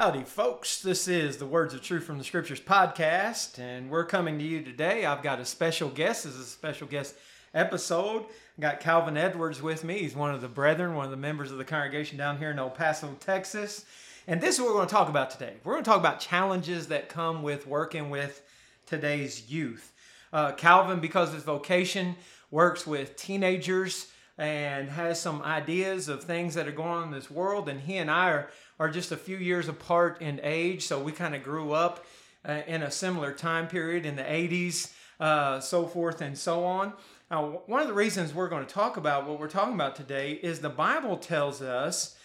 Howdy, folks. This is the Words of Truth from the Scriptures podcast, and we're coming to you today. I've got a special guest. This is a special guest episode. I got Calvin Edwards with me. He's one of the brethren, one of the members of the congregation down here in El Paso, Texas. And this is what we're going to talk about today. We're going to talk about challenges that come with working with today's youth. Uh, Calvin, because of his vocation, works with teenagers and has some ideas of things that are going on in this world. And he and I are, are just a few years apart in age, so we kind of grew up uh, in a similar time period in the 80s, uh, so forth and so on. Now, one of the reasons we're going to talk about what we're talking about today is the Bible tells us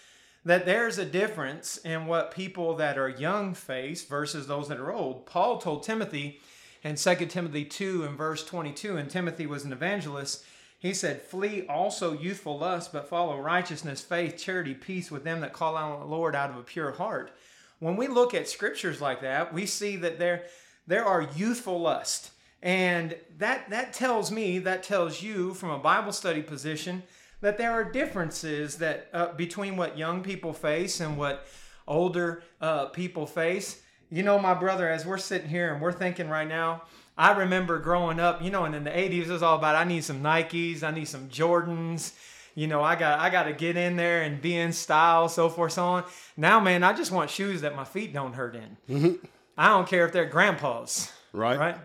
that there's a difference in what people that are young face versus those that are old. Paul told Timothy in 2 Timothy 2 and verse 22, and Timothy was an evangelist he said, Flee also youthful lust, but follow righteousness, faith, charity, peace with them that call on the Lord out of a pure heart. When we look at scriptures like that, we see that there, there are youthful lust. And that, that tells me, that tells you from a Bible study position, that there are differences that uh, between what young people face and what older uh, people face. You know, my brother, as we're sitting here and we're thinking right now, I remember growing up, you know, and in the 80s, it was all about I need some Nikes, I need some Jordans. You know, I got I got to get in there and be in style, so forth, so on. Now, man, I just want shoes that my feet don't hurt in. Mm-hmm. I don't care if they're grandpa's. Right. Right.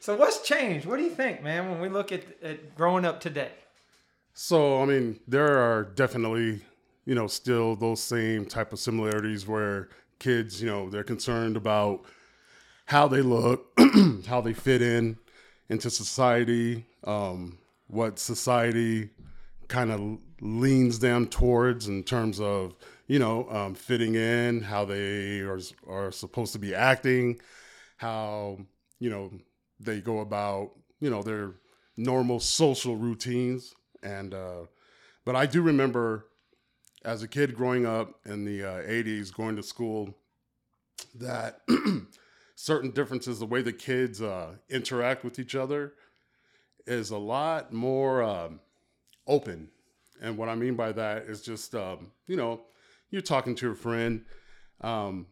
So what's changed? What do you think, man, when we look at, at growing up today? So, I mean, there are definitely, you know, still those same type of similarities where kids, you know, they're concerned about how they look, how they fit in into society, um, what society kind of leans them towards in terms of you know um, fitting in, how they are are supposed to be acting, how you know they go about you know their normal social routines, and uh, but I do remember as a kid growing up in the uh, 80s going to school that certain differences, the way the kids uh, interact with each other is a lot more um, open. And what I mean by that is just, um, you know, you're talking to a friend. Um,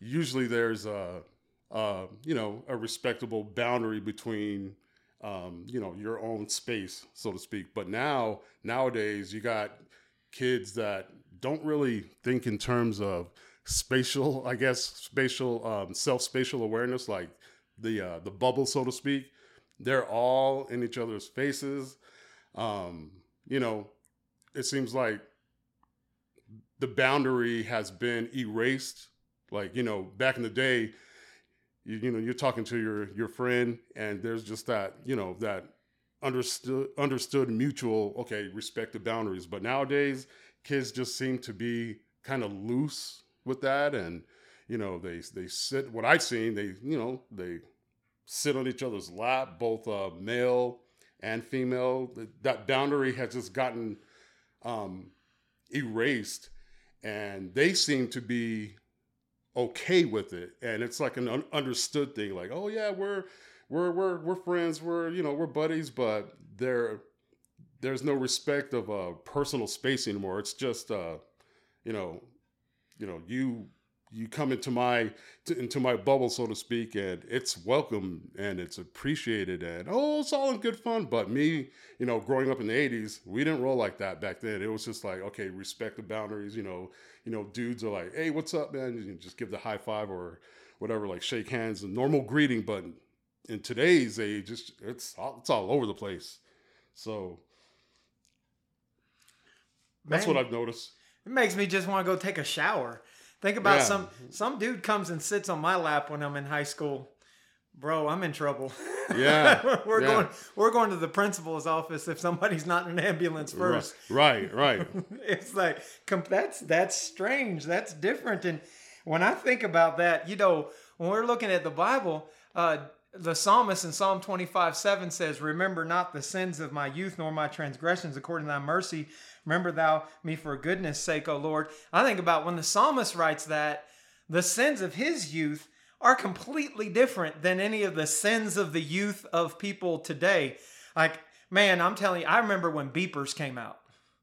usually there's a, a, you know, a respectable boundary between, um, you know, your own space, so to speak. But now, nowadays, you got kids that don't really think in terms of spatial, I guess, spatial, um, self spatial awareness, like the uh, the bubble, so to speak. They're all in each other's faces. Um, you know, it seems like the boundary has been erased. Like you know, back in the day, you, you know, you're talking to your your friend, and there's just that you know that understood understood mutual okay respect the boundaries but nowadays kids just seem to be kind of loose with that, and you know they they sit. What I've seen, they you know they sit on each other's lap, both uh, male and female. That boundary has just gotten um, erased, and they seem to be okay with it, and it's like an un- understood thing. Like, oh yeah, we're we're we're we're friends, we're you know we're buddies, but there there's no respect of uh, personal space anymore. It's just uh, you know you know you you come into my to, into my bubble so to speak and it's welcome and it's appreciated and oh it's all in good fun. But me you know growing up in the 80s we didn't roll like that back then. It was just like okay respect the boundaries you know you know dudes are like hey what's up man? You just give the high five or whatever like shake hands a normal greeting. But in today's age just it's all, it's all over the place. So that's man. what i've noticed it makes me just want to go take a shower. Think about yeah. some some dude comes and sits on my lap when I'm in high school. Bro, I'm in trouble. Yeah. we're yeah. going we're going to the principal's office if somebody's not in an ambulance first. Right, right. it's like that's that's strange. That's different and when I think about that, you know, when we're looking at the Bible, uh, the psalmist in Psalm 25 7 says, Remember not the sins of my youth, nor my transgressions, according to thy mercy. Remember thou me for goodness sake, O Lord. I think about when the psalmist writes that, the sins of his youth are completely different than any of the sins of the youth of people today. Like, man, I'm telling you, I remember when beepers came out.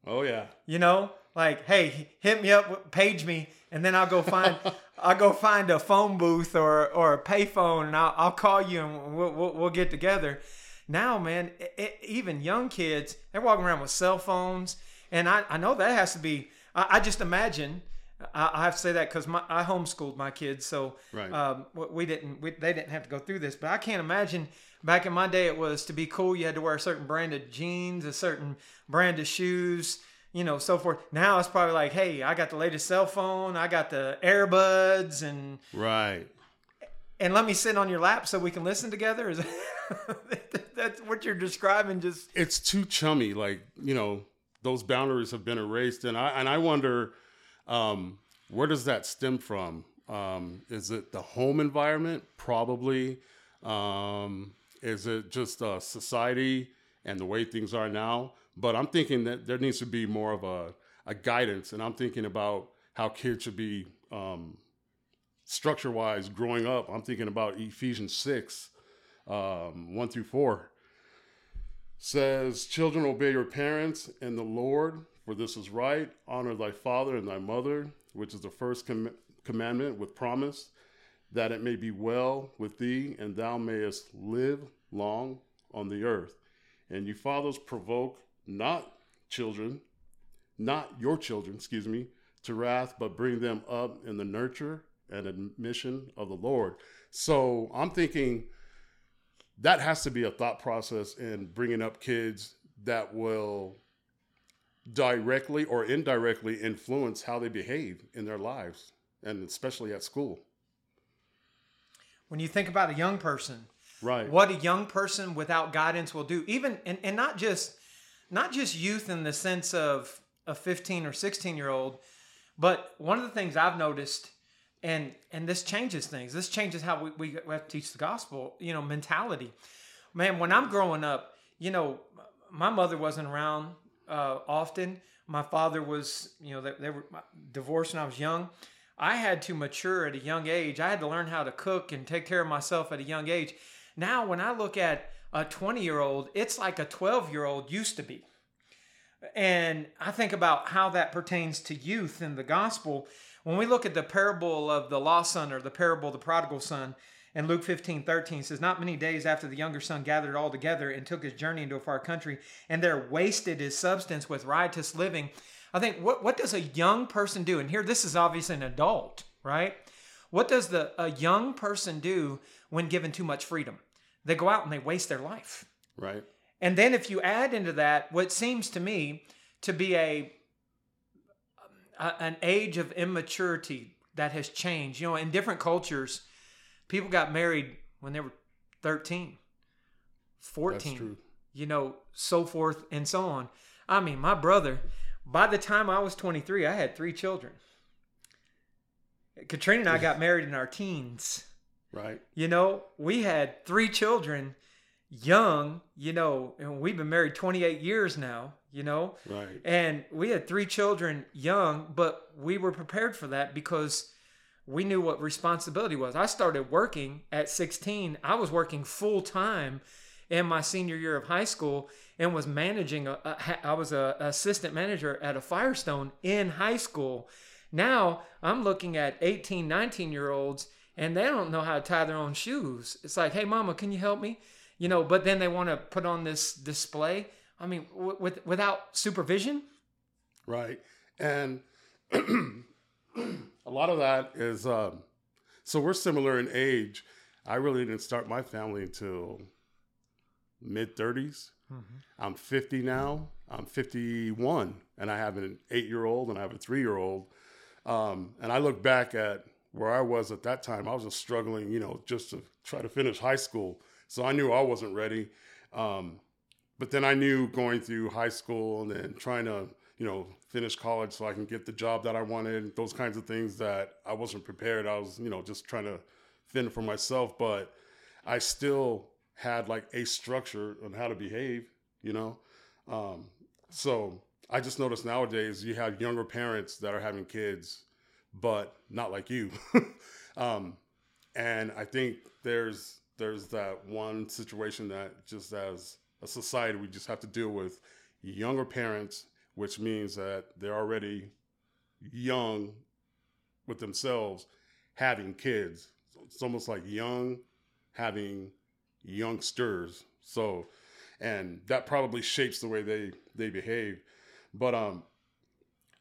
Oh, yeah. You know, like, hey, hit me up, page me, and then I'll go find. I'll go find a phone booth or or a payphone, and I'll, I'll call you, and we'll, we'll, we'll get together. Now, man, it, it, even young kids, they're walking around with cell phones, and I, I know that has to be. I, I just imagine. I, I have to say that because I homeschooled my kids, so Right. um, we didn't. We, they didn't have to go through this, but I can't imagine. Back in my day, it was to be cool. You had to wear a certain brand of jeans, a certain brand of shoes, you know, so forth. Now it's probably like, hey, I got the latest cell phone, I got the earbuds, and Right. and let me sit on your lap so we can listen together. Is that, that's what you're describing? Just it's too chummy. Like you know, those boundaries have been erased, and I and I wonder um, where does that stem from? Um, is it the home environment? Probably. Um, is it just uh, society and the way things are now? But I'm thinking that there needs to be more of a, a guidance, and I'm thinking about how kids should be um, structure wise growing up. I'm thinking about Ephesians six, um, one through four says, Children, obey your parents and the Lord, for this is right. Honor thy father and thy mother, which is the first com- commandment with promise, that it may be well with thee, and thou mayest live long on the earth. And you fathers provoke not children, not your children, excuse me, to wrath, but bring them up in the nurture and admission of the Lord. So I'm thinking that has to be a thought process in bringing up kids that will directly or indirectly influence how they behave in their lives and especially at school. when you think about a young person, Right. what a young person without guidance will do even and, and not just not just youth in the sense of a 15 or 16 year old but one of the things i've noticed and and this changes things. This changes how we, we have to teach the gospel you know mentality. Man when i'm growing up you know my mother wasn't around uh, often. My father was you know they, they were divorced when i was young. I had to mature at a young age. I had to learn how to cook and take care of myself at a young age. Now when i look at a 20 year old it's like a 12 year old used to be. And I think about how that pertains to youth in the gospel. When we look at the parable of the lost son or the parable of the prodigal son, in Luke 15, 13 says, Not many days after the younger son gathered all together and took his journey into a far country, and there wasted his substance with riotous living. I think, what, what does a young person do? And here, this is obviously an adult, right? What does the a young person do when given too much freedom? They go out and they waste their life. Right. And then if you add into that what seems to me to be a, a an age of immaturity that has changed. You know, in different cultures, people got married when they were 13, 14, That's true. you know, so forth and so on. I mean, my brother, by the time I was 23, I had three children. Katrina and I got married in our teens. Right. You know, we had three children young, you know, and we've been married 28 years now, you know, Right. and we had three children young, but we were prepared for that because we knew what responsibility was. I started working at 16. I was working full time in my senior year of high school and was managing a, a I was a assistant manager at a Firestone in high school. Now, I'm looking at 18, 19 year olds and they don't know how to tie their own shoes. It's like, "Hey mama, can you help me?" You know, but then they want to put on this display. I mean, w- with without supervision, Right. And a lot of that is um, so we're similar in age. I really didn't start my family until mid 30s. I'm 50 now. I'm 51, and I have an eight year old and I have a three year old. Um, and I look back at where I was at that time. I was just struggling, you know, just to try to finish high school. So I knew I wasn't ready. Um, but then I knew going through high school and then trying to, you know, finish college so I can get the job that I wanted, those kinds of things that I wasn't prepared. I was, you know, just trying to fend for myself, but I still had like a structure on how to behave, you know? Um, so I just noticed nowadays you have younger parents that are having kids, but not like you. um, and I think there's there's that one situation that just as a society we just have to deal with younger parents, which means that they're already young with themselves, having kids. It's almost like young having youngsters. So, and that probably shapes the way they they behave. But um,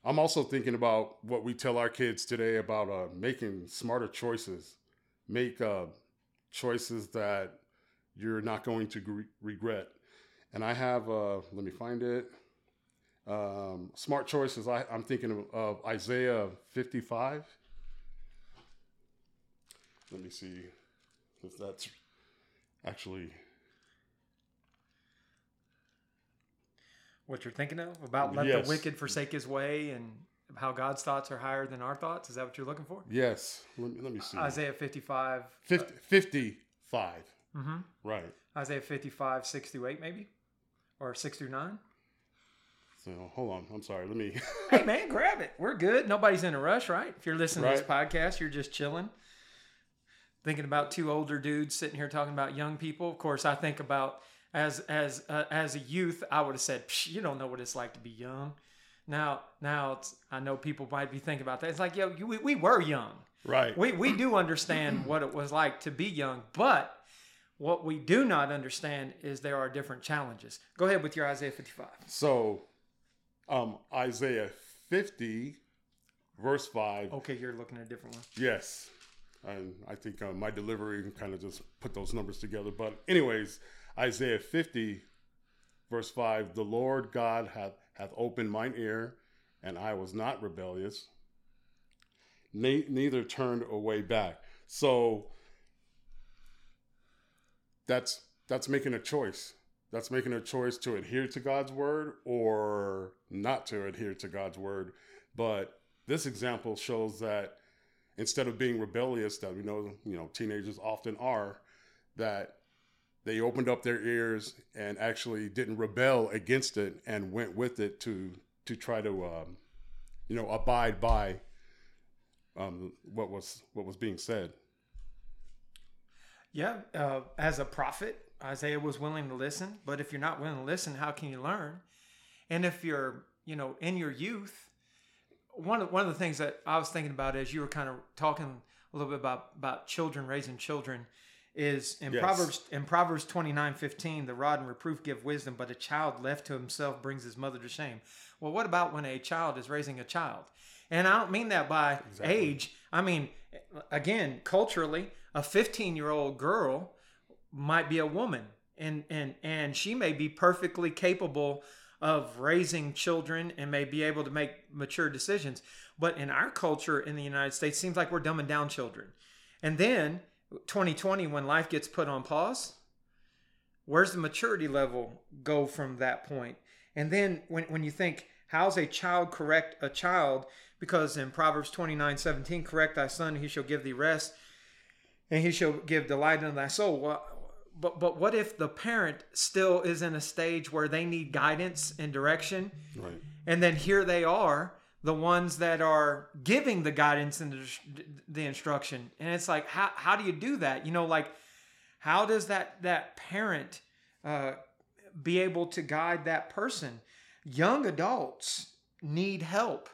I'm also thinking about what we tell our kids today about uh, making smarter choices. Make uh, choices that you're not going to gre- regret. And I have, uh, let me find it. Um, smart choices. I, I'm thinking of, of Isaiah 55. Let me see if that's actually What you're thinking of about let Yes. the wicked forsake his way and how God's thoughts are higher than our thoughts. Is that what you're looking for? yes. Let me, let me see. Isaiah 55, 50, 55. Mhm. Right. Isaiah 55, 68, maybe, or 6 through 9. So hold on. I'm sorry. Let me. hey man, grab it. We're good. Nobody's in a rush, right? If you're listening to this podcast, you're just chilling. Thinking about two older dudes sitting here talking about young people. Of course, I think about as as uh, as a youth, I would have said, Psh, "You don't know what it's like to be young." Now, now it's, I know people might be thinking about that. It's like, yo, you, we, we were young. right. We we do understand what it was like to be young, but what we do not understand is there are different challenges. Go ahead with your Isaiah 55. So, um, Isaiah 50, verse 5. Okay, you're looking at a different one. Yes. And I think uh, my delivery kind of just put those numbers together. But, anyways, Isaiah 50, verse 5 The Lord God hath, hath opened mine ear, and I was not rebellious, ne- neither turned away back. So, that's that's making a choice. That's making a choice to adhere to God's word or not to adhere to God's word. But this example shows that instead of being rebellious, that we know you know teenagers often are, that they opened up their ears and actually didn't rebel against it and went with it to to try to um, you know abide by um, what was what was being said. Yeah, uh, as a prophet, Isaiah was willing to listen. But if you're not willing to listen, how can you learn? And if you're, you know, in your youth, one of one of the things that I was thinking about as you were kind of talking a little bit about about children raising children is in Yes. Proverbs in Proverbs twenty nine fifteen, the rod and reproof give wisdom, but a child left to himself brings his mother to shame. Well, what about when a child is raising a child? And I don't mean that by Exactly. age. I mean, again, culturally, a 15 year old girl might be a woman and, and, and she may be perfectly capable of raising children and may be able to make mature decisions. But in our culture in the United States, seems like we're dumbing down children. And then 2020, when life gets put on pause, where's the maturity level go from that point? And then when, when you think, how's a child correct a child? Because in Proverbs 29 17, correct thy son, he shall give thee rest, and he shall give delight unto thy soul. Well, but, but what if the parent still is in a stage where they need guidance and direction? Right. And then here they are, the ones that are giving the guidance and the, the instruction. And it's like, how, how do you do that? You know, like, how does that, that parent uh, be able to guide that person? Young adults need help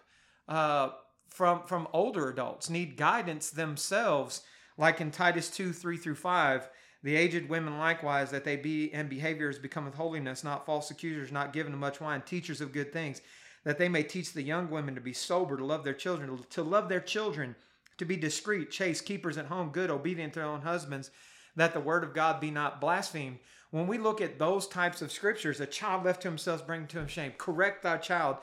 uh, from, from older adults, need guidance themselves, like in Titus 2 3 through 5. The aged women likewise, that they be in behaviors becometh holiness, not false accusers, not given to much wine, teachers of good things, that they may teach the young women to be sober, to love their children, to love their children, to be discreet, chaste, keepers at home, good, obedient to their own husbands, that the word of God be not blasphemed. When we look at those types of scriptures, a child left to himself bring to him shame. Correct thy child.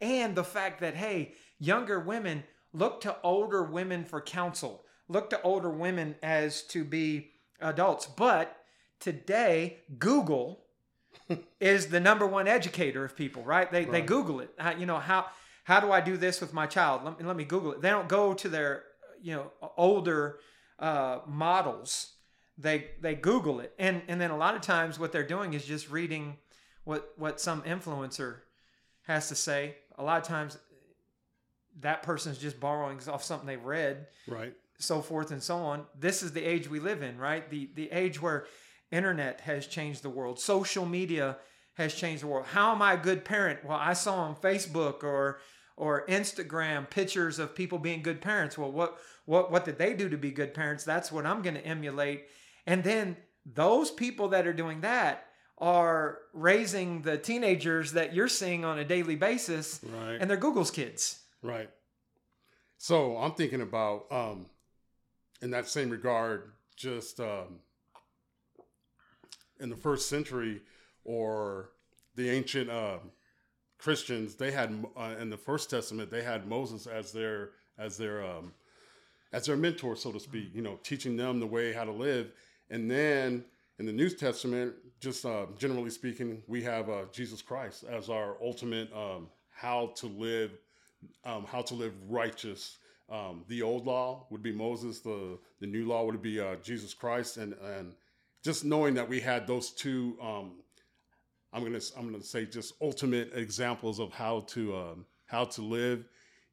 And the fact that, hey, younger women look to older women for counsel, look to older women as to be adults. But today, Google is the number one educator of people, right? They, they Google it. How, you know, how, how do I do this with my child? Let me, let me Google it. They don't go to their, you know, older uh, models. They, they Google it. And, and then a lot of times what they're doing is just reading what, what some influencer has to say. A lot of times that person's just borrowing off something they've read Right. so forth and so on. This is the age we live in, right? The the age where internet has changed the world, social media has changed the world. How am I a good parent? Well, I saw on Facebook or or Instagram pictures of people being good parents. Well, what what what did they do to be good parents? That's what I'm going to emulate. And then those people that are doing that are raising the teenagers that you're seeing on a daily basis, Right. and they're Google's kids. Right. So I'm thinking about, um, in that same regard, just um, in the first century or the ancient uh, Christians, they had uh, in the First Testament they had Moses as their as their um, as their mentor, so to speak. You know, teaching them the way how to live, and then in the New Testament, just uh, generally speaking, we have uh, Jesus Christ as our ultimate um, how to live um, how to live righteous. Um, the old law would be Moses. The the new law would be uh, Jesus Christ, and and just knowing that we had those two, um, I'm gonna I'm gonna say just ultimate examples of how to um, how to live,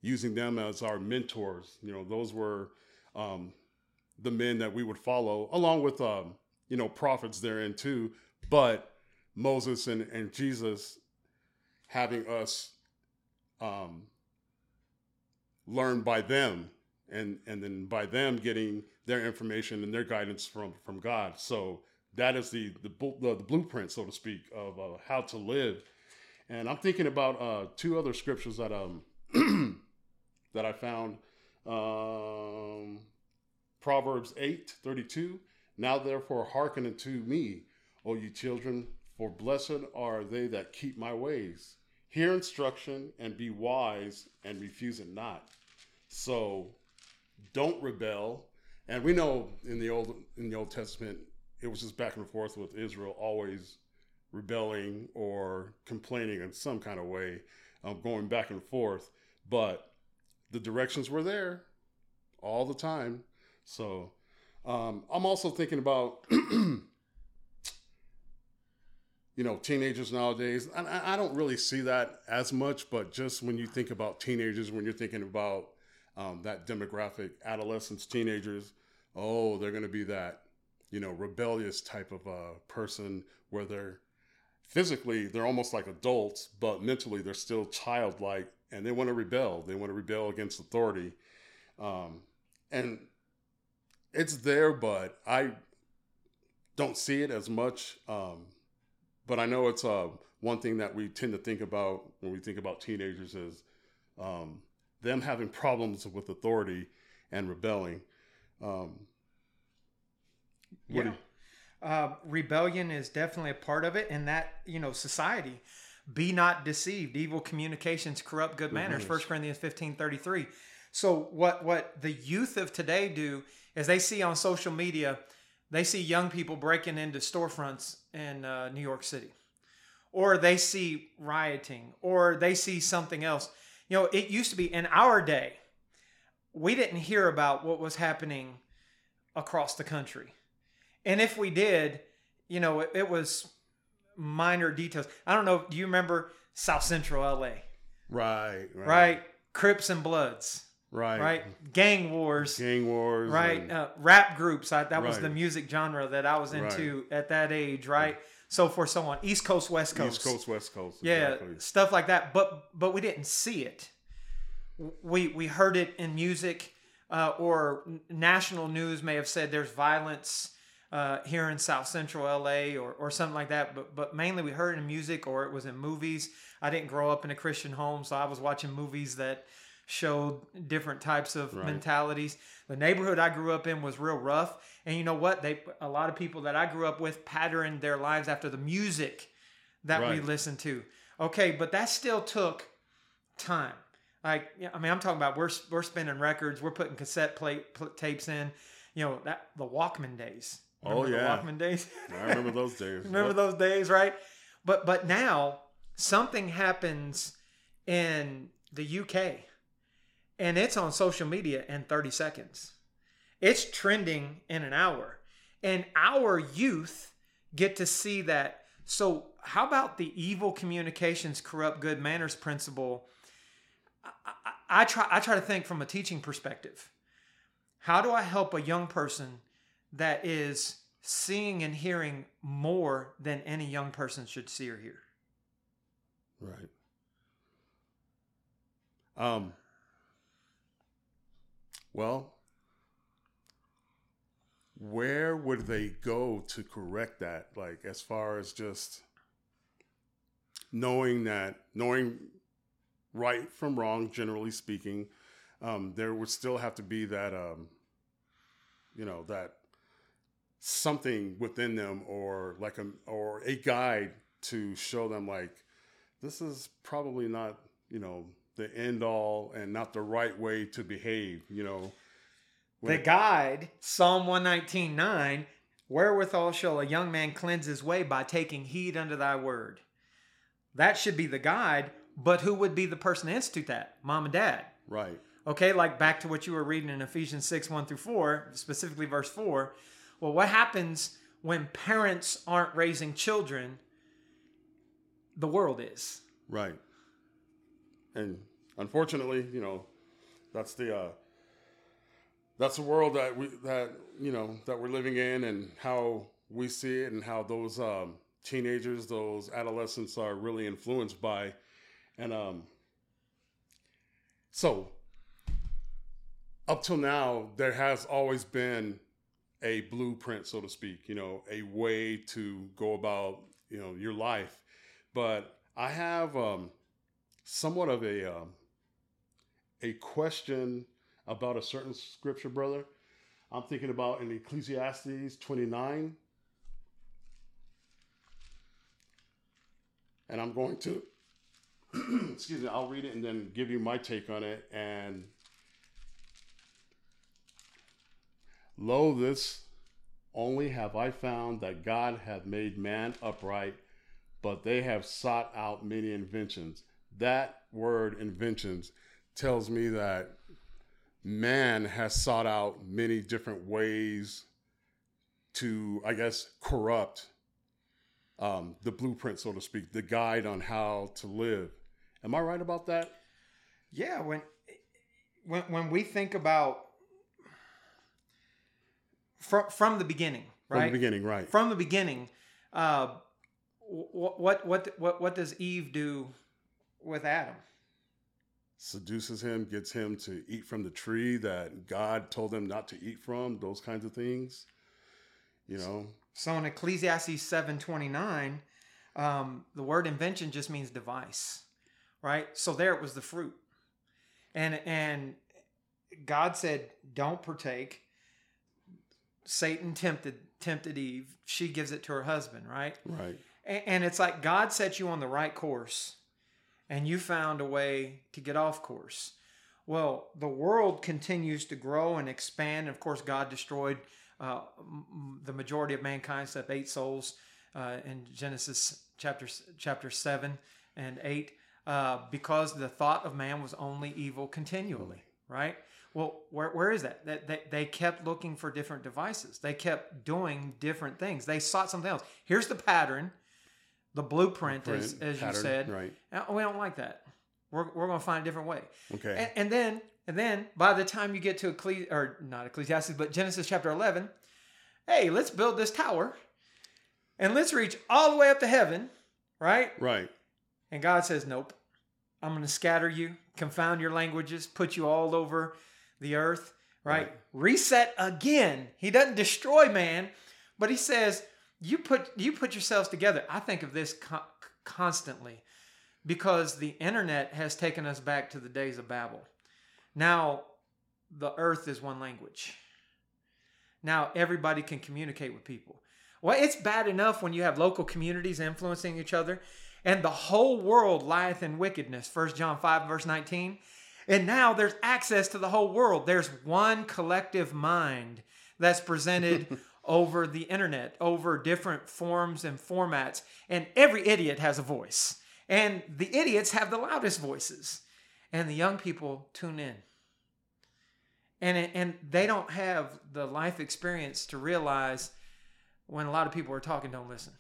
using them as our mentors. You know, those were um, the men that we would follow, along with um, you know prophets therein too. But Moses and and Jesus having us um, learn by them and and then by them getting their information and their guidance from from God. So that is the the, the, the blueprint, so to speak, of uh, how to live. And I'm thinking about uh, two other scriptures that um that I found. Um, Proverbs eight thirty two. Now therefore hearken unto me, O you children, for blessed are they that keep my ways. Hear instruction and be wise and refuse it not. So don't rebel. And we know in the old in the Old Testament, it was just back and forth with Israel, always rebelling or complaining in some kind of way, um, going back and forth. But the directions were there all the time. So um, I'm also thinking about you know teenagers nowadays. And I, I don't really see that as much but just when you think about teenagers when you're thinking about um, that demographic adolescents teenagers oh they're going to be that you know rebellious type of uh, person where they're physically they're almost like adults but mentally they're still childlike and they want to rebel. They want to rebel against authority. Um, and it's there but i don't see it as much um, but I know it's uh, one thing that we tend to think about when we think about teenagers is um, them having problems with authority and rebelling. Um, Yeah. Uh, rebellion is definitely a part of it, and that you know, society. Be not deceived. Evil communications corrupt good manners. manners. First Corinthians fifteen thirty three. So what what the youth of today do is they see on social media, they see young people breaking into storefronts in uh, New York City, or they see rioting, or they see something else. You know, it used to be in our day, we didn't hear about what was happening across the country. And if we did, you know, it, it was minor details. I don't know. Do you remember South Central LA? right, right, Right? Crips and Bloods, right, right? Gang wars, gang wars, right? and- Uh, rap groups. I, that was the music genre that I was Right. into at that age, right? So forth, so on. East Coast, West Coast. East Coast, West Coast, Yeah, exactly. stuff like that. But but we didn't see it. We we heard it in music, uh, or national news may have said there's violence uh, here in South Central LA or, or something like that. But but mainly we heard it in music or it was in movies. I didn't grow up in a Christian home, so I was watching movies that showed different types of Right. mentalities. The neighborhood I grew up in was real rough, and you know what? They a lot of people that I grew up with patterned their lives after the music that we listened to. Okay, but that still took time. Like, I mean, I'm talking about we're we're spinning records, we're putting cassette plate pl- tapes in. You know that the Walkman days. Oh, yeah. the Walkman days. I remember those days. Remember Yep. those days, right? But but now something happens in the UK and it's on social media in 30 seconds. It's trending in an hour. And our youth get to see that. So how about the evil communications corrupt good manners principle? I, I, I try I try to think from a teaching perspective. How do I help a young person that is seeing and hearing more than any young person should see or hear? Right. Um. Well, where would they go to correct that? Like as far as just knowing that knowing right from wrong, generally speaking, um, there would still have to be that um, you know that something within them or like a or a guide to show them like this is probably not you know the end all and not the right way to behave you know the guide psalm 119.9 wherewithal shall a young man cleanse his way by taking heed unto thy word that should be the guide but who would be the person to institute that mom and dad right okay like back to what you were reading in ephesians 6 1 through 4 specifically verse 4 well, what happens when parents aren't raising children? The world is. Right. And unfortunately, you know, that's the uh that's the world that we that you know that we're living in and how we see it and how those um teenagers, those adolescents are really influenced by and um so up till now there has always been a blueprint, so to speak, you know, a way to go about, you know, your life. But I have um, somewhat of a um, a question about a certain scripture, brother. I'm thinking about in Ecclesiastes 29. And I'm going to, excuse me, I'll read it and then give you my take on it. And Lo, this only have I found that God hath made man upright, but they have sought out many inventions. That word inventions tells me that man has sought out many different ways to, I guess, corrupt um, the blueprint, so to speak, the guide on how to live. Am I right about that? Yeah, when when when we think about from from the beginning, right? From the beginning, right? From the beginning, uh, what what what what what does Eve do with Adam? Seduces him, gets him to eat from the tree that God told them not to eat from. Those kinds of things, you know. So in Ecclesiastes seven twenty nine, um, the word invention just means device, right? So there it was the fruit, and and God said, "Don't partake." Satan tempted tempted Eve. She gives it to her husband, right? Right. And, and it's like God set you on the right course, and you found a way to get off course. Well, the world continues to grow and expand. And Of course, God destroyed uh, the majority of mankind, except eight souls uh, in Genesis chapter chapter seven and eight, uh, because the thought of man was only evil continually. Right. Well, where, where is that? That they, they kept looking for different devices. They kept doing different things. They sought something else. Here's the pattern, the blueprint, blueprint as, as pattern, you said. Right. we don't like that. We're, we're going to find a different way. Okay. And, and then and then by the time you get to Ecclesi- or not Ecclesiastes, but Genesis chapter 11, hey, let's build this tower and let's reach all the way up to heaven, right? Right. And God says, nope. I'm going to scatter you, confound your languages, put you all over the earth, right? right? Reset again. He doesn't destroy man, but he says, you put you put yourselves together. I think of this co- constantly because the internet has taken us back to the days of Babel. Now, the earth is one language. Now everybody can communicate with people. Well, it's bad enough when you have local communities influencing each other and the whole world lieth in wickedness. 1 John 5, verse 19. And now there's access to the whole world. There's one collective mind that's presented over the internet, over different forms and formats. And every idiot has a voice. And the idiots have the loudest voices. And the young people tune in. And, and they don't have the life experience to realize when a lot of people are talking, don't listen.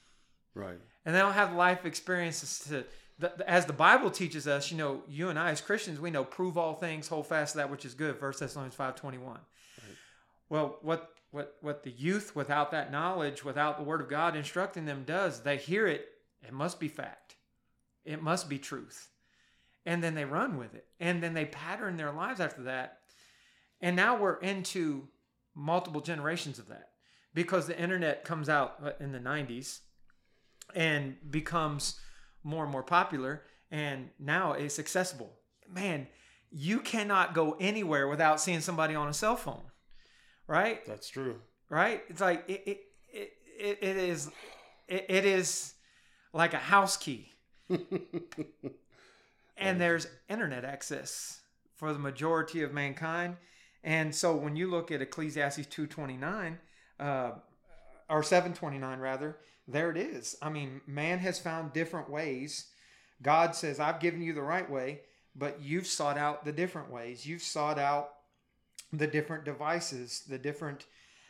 Right. And they don't have life experiences to the, as the Bible teaches us, you know, you and I as Christians, we know prove all things, hold fast to that which is good. First Thessalonians five twenty one. Right. Well, what what what the youth without that knowledge, without the Word of God instructing them does, they hear it. It must be fact. It must be truth, and then they run with it, and then they pattern their lives after that. And now we're into multiple generations of that. because the internet comes out uh, in the 90s and becomes more and more popular and now it's accessible man you cannot go anywhere without seeing somebody on a cell phone right? That's true. right? It's like it it, it, it, it is it, it is like a house key. And there's internet access for the majority of mankind. And so when you look at ecclesiastes 229 uh, or 729 rather there it is. I mean man has found different ways. God says i've given you the right way but you've sought out the different ways. You've sought out the different devices the different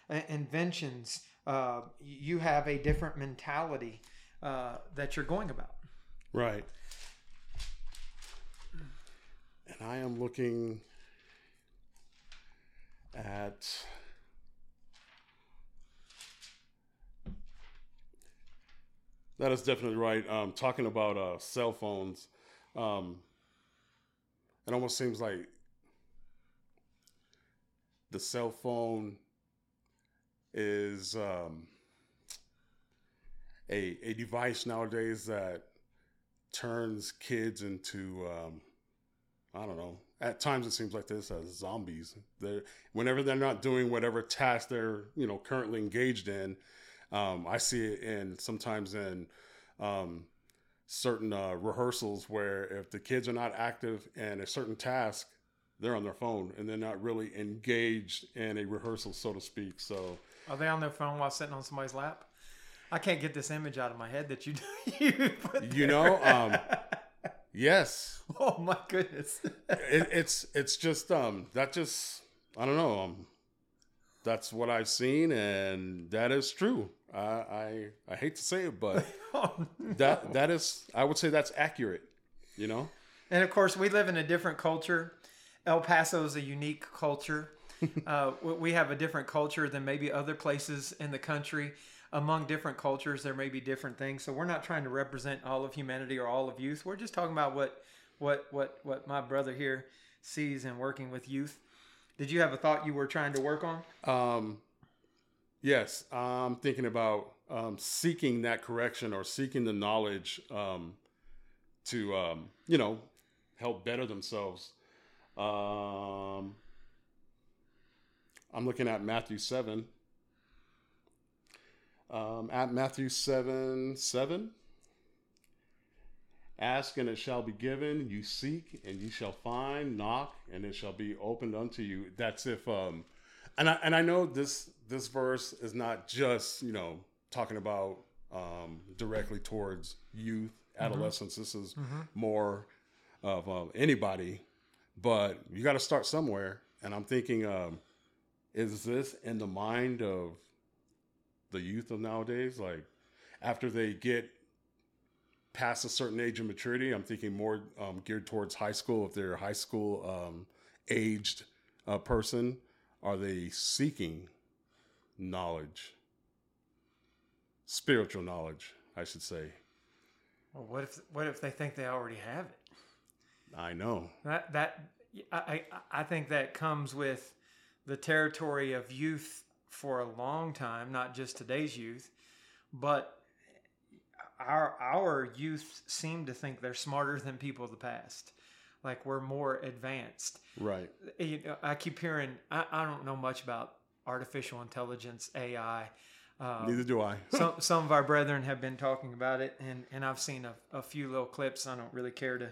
uh, inventions uh, you have a different mentality uh, that you're going about Right. And I am looking at that is definitely right. Um, talking about uh, cell phones, um, it almost seems like the cell phone is um, a a device nowadays that turns kids into um, I don't know. At times it seems like this as zombies. They whenever they're not doing whatever task they're you know currently engaged in, um, I see it in sometimes in um, certain uh, rehearsals where if the kids are not active in a certain task, they're on their phone and they're not really engaged in a rehearsal, so to speak. So Are they on their phone while sitting on somebody's lap? I can't get this image out of my head that you you you know, um, yes, oh my goodness. it, it's it's just um that just I don't know um that's what I've seen and that is true. I I, I hate to say it, but Oh, that that is I would say that's accurate. You know, and of course, we live in a different culture. El Paso is a unique culture. uh, we- have a different culture than maybe other places in the country. Among different cultures, there may be different things. So we're not trying to represent all of humanity or all of youth. We're just talking about what what what what my brother here sees in working with youth. Did you have a thought you were trying to work on? um, yes, I'm thinking about um, seeking that correction or seeking the knowledge um, to um, you know help better themselves. Um, I'm looking at Matthew 7. Um, at Matthew 7 7. Ask and it shall be given. You seek and you shall find. Knock and it shall be opened unto you. That's if um, and I and I know this this verse is not just you know talking about um, directly towards youth, adolescents. This is more of uh, anybody, but you got to start somewhere. And I'm thinking, um, is this in the mind of the youth of nowadays? Like after they get past a certain age of maturity, I'm thinking more um, geared towards high school. If they're a high school um, aged uh, person, are they seeking knowledge, spiritual knowledge, I should say? Well, what if what if they think they already have it? I know. That that I I I think that comes with the territory of youth for a long time, not just today's youth, but our our youth seem to think they're smarter than people of the past. Like we're more advanced. Right. You know, I keep hearing I, I don't know much about artificial intelligence, AI. Um, Neither do I. some some of our brethren have been talking about it, and and I've seen a, a few little clips. I don't really care to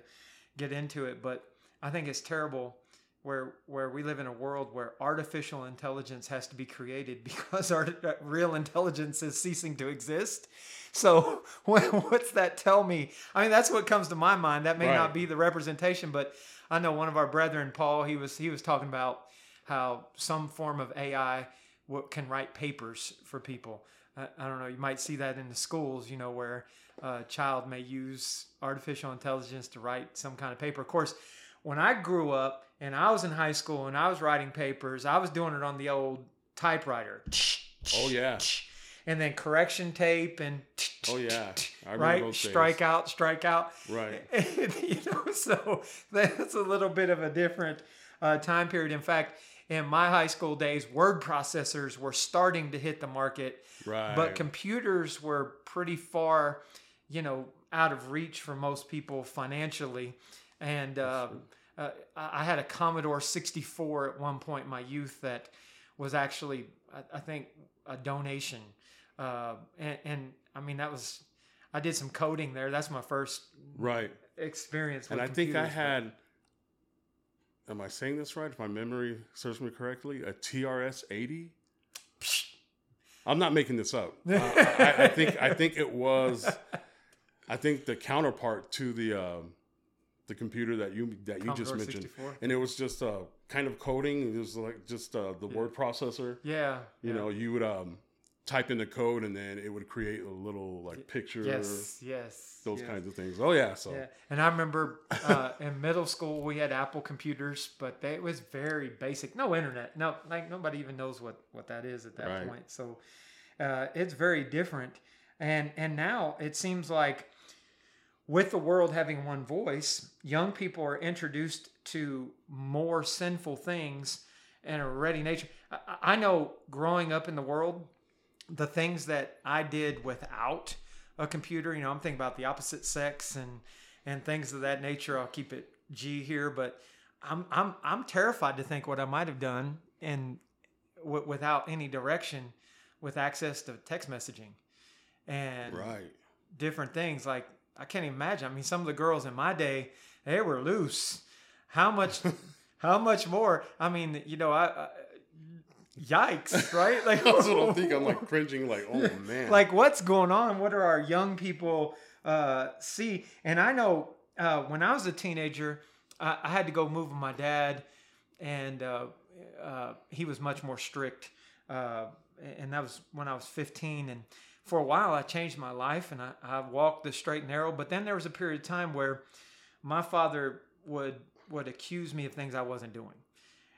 get into it, but I think it's terrible where where we live in a world where artificial intelligence has to be created because our real intelligence is ceasing to exist. So what's that tell me? I mean, that's what comes to my mind. That may Right. not be the representation, but I know one of our brethren, Paul, he was he was talking about how some form of AI can write papers for people. I, I don't know. You might see that in the schools, you know, where a child may use artificial intelligence to write some kind of paper. Of course, when I grew up and I was in high school and I was writing papers, I was doing it on the old typewriter. Oh yeah. And then correction tape and Oh yeah. Right those days. strike out, strike out. Right. you know, so that's a little bit of a different uh, time period. In fact, in my high school days, word processors were starting to hit the market, Right. but computers were pretty far, you know, out of reach for most people financially. And uh, uh, I had a Commodore 64 at one point in my youth that was actually, I, I think, a donation. Uh, and, and I mean, that was, I did some coding there. That's my first right. experience with And I think I had. Am I saying this right? If my memory serves me correctly, a TRS eighty. I'm not making this up. Uh, I, I think I think it was. I think the counterpart to the um, the computer that you that you just mentioned, 64. and it was just uh, kind of coding. It was like just uh, the word processor. Yeah. You yeah. know, you would um, type in the code, and then it would create a little like picture. Yes, yes. Those yes. kinds of things. Oh yeah, so Yeah, and I remember uh, in middle school we had Apple computers, but they, it was very basic. No internet. No, like nobody even knows what what that is at that Right. point. So uh, it's very different. And and now it seems like with the world having one voice, young people are introduced to more sinful things and a ready nature. I, I know growing up in the world, the things that I did without a computer, you know, I'm thinking about the opposite sex and and things of that nature. I'll keep it G here, but I'm I'm I'm terrified to think what I might have done and w- without any direction, with access to text messaging and right. different things. Like I can't even imagine. I mean, some of the girls in my day, they were loose. How much? how much more? I mean, you know, I. I yikes! Right? Like That's what I'm thinking. I'm like cringing, like, oh man. like what's going on what are our young people uh, see and i know uh, when i was a teenager I, I had to go move with my dad and uh, uh, he was much more strict uh, and that was when i was 15 and for a while i changed my life and I, I walked the straight and narrow but then there was a period of time where my father would would accuse me of things i wasn't doing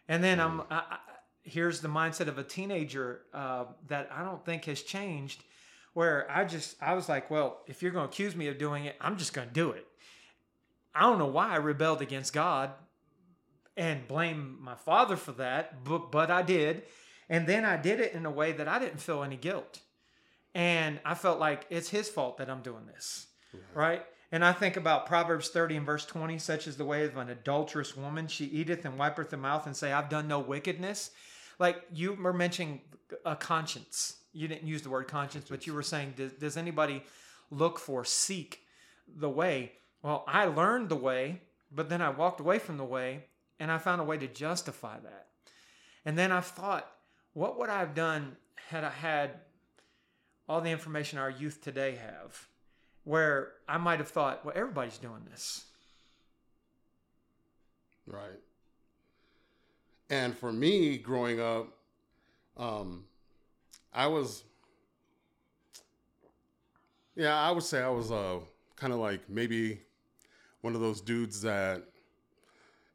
and then I'm. I, I, here's the mindset of a teenager uh, that I don't think has changed. Where I just I was like, well, if you're going to accuse me of doing it, I'm just going to do it. I don't know why I rebelled against God and blame my father for that, but but I did, and then I did it in a way that I didn't feel any guilt, and I felt like it's his fault that I'm doing this, right? And I think about Proverbs 30 and verse 20, such is the way of an adulterous woman. She eateth and wipeth her mouth and say, I've done no wickedness. Like you were mentioning a conscience. You didn't use the word conscience, but you were saying, does, does anybody look for, seek the way? Well, I learned the way, but then I walked away from the way and I found a way to justify that. And then I thought, what would I have done had I had all the information our youth today have? Where I might have thought, well, everybody's doing this. Right. And for me, growing up, um, I was, yeah, I would say I was uh, kind of like maybe one of those dudes that,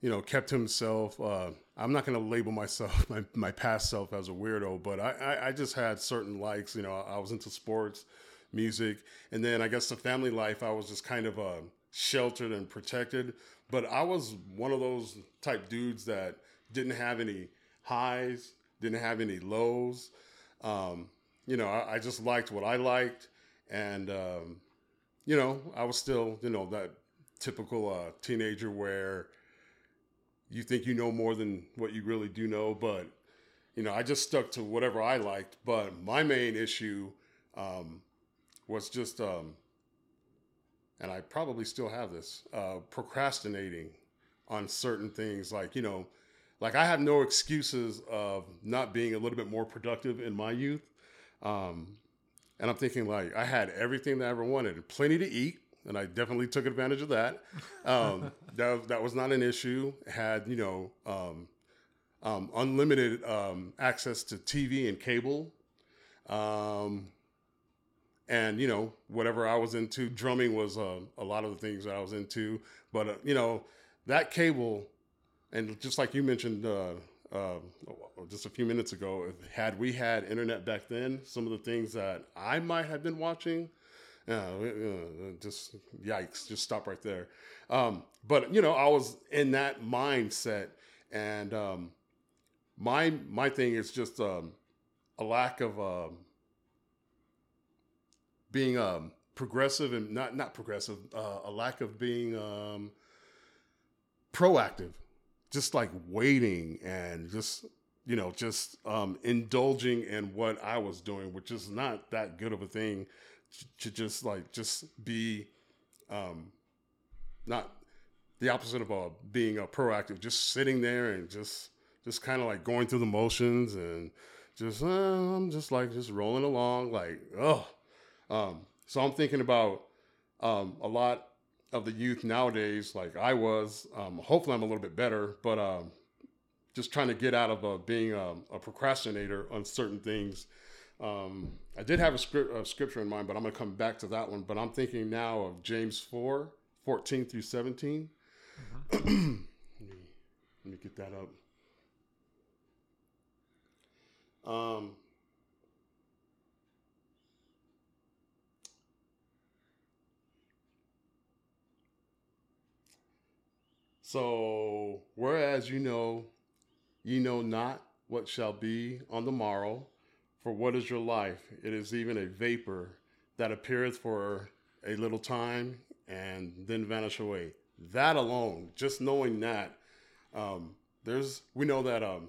you know, kept himself. Uh, I'm not going to label myself, my, my past self, as a weirdo, but I, I, just had certain likes. You know, I was into sports, music, and then I guess the family life, I was just kind of uh, sheltered and protected. But I was one of those type dudes that didn't have any highs, didn't have any lows. Um, you know, I, I just liked what I liked, and um, you know, I was still, you know, that typical uh, teenager where you think you know more than what you really do know, but you know, I just stuck to whatever I liked. But my main issue um, was just, um, and I probably still have this, uh, procrastinating on certain things. Like, you know, like I have no excuses of not being a little bit more productive in my youth. Um, and I'm thinking like I had everything that I ever wanted, plenty to eat, and I definitely took advantage of that. Um, that that was not an issue. Had you know um, um, unlimited um, access to TV and cable, um, and you know whatever I was into. Drumming was uh, a lot of the things that I was into, but uh, you know that cable, and just like you mentioned. Uh, uh, just a few minutes ago, had we had internet back then, some of the things that I might have been watching, uh, uh, just yikes, just stop right there. Um, but you know, I was in that mindset, and um, my my thing is just um, a lack of um, being um, progressive and not not progressive. Uh, a lack of being um, proactive, just like waiting and just you know just indulging in what I was doing, which is not that good of a thing. To just like just be um, not the opposite of uh, being a proactive, just sitting there and just just kind of like going through the motions and just uh, I'm just like just rolling along like oh um, so I'm thinking about um, a lot of the youth nowadays like I was um, hopefully I'm a little bit better but um, just trying to get out of uh, being um, a procrastinator on certain things. Um, I did have a, script, scripture in mind but I'm going to come back to that one but I'm thinking now of James 4 14 through 17 let, me, let me get that up. Um, so, whereas you know, ye know not what shall be on the morrow, for what is your life? It is even a vapor that appeareth for a little time and then vanish away. That alone, just knowing that, um, there's we know that um,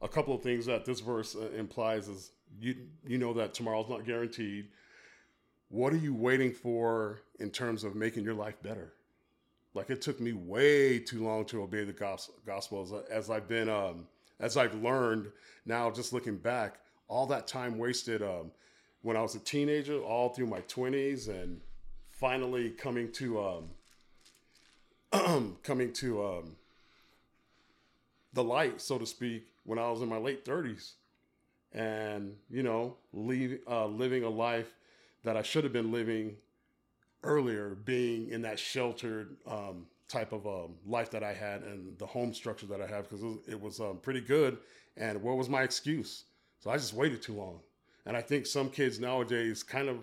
a couple of things that this verse uh, implies is you you know that tomorrow's not guaranteed. What are you waiting for in terms of making your life better? Like it took me way too long to obey the gospel, as, as I've been um, as I've learned now. Just looking back, all that time wasted um, when I was a teenager, all through my twenties, and finally coming to um, coming to um, the light, so to speak, when I was in my late 30s and, you know, leave, uh, living a life that I should have been living earlier, being in that sheltered um, type of um, life that I had and the home structure that I have because it was, um, pretty good. And what was my excuse? So I just waited too long. And I think some kids nowadays kind of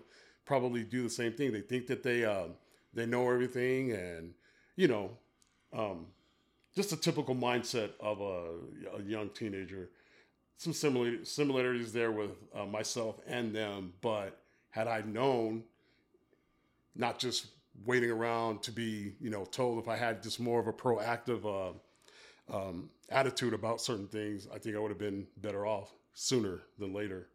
probably do the same thing. They think that they uh, they know everything, and you know, um, just a typical mindset of a, a young teenager. Some similar similarities there with uh, myself and them, but had I known, not just waiting around to be, you know, told if I had just more of a proactive uh, um, attitude about certain things, I think I would have been better off sooner than later.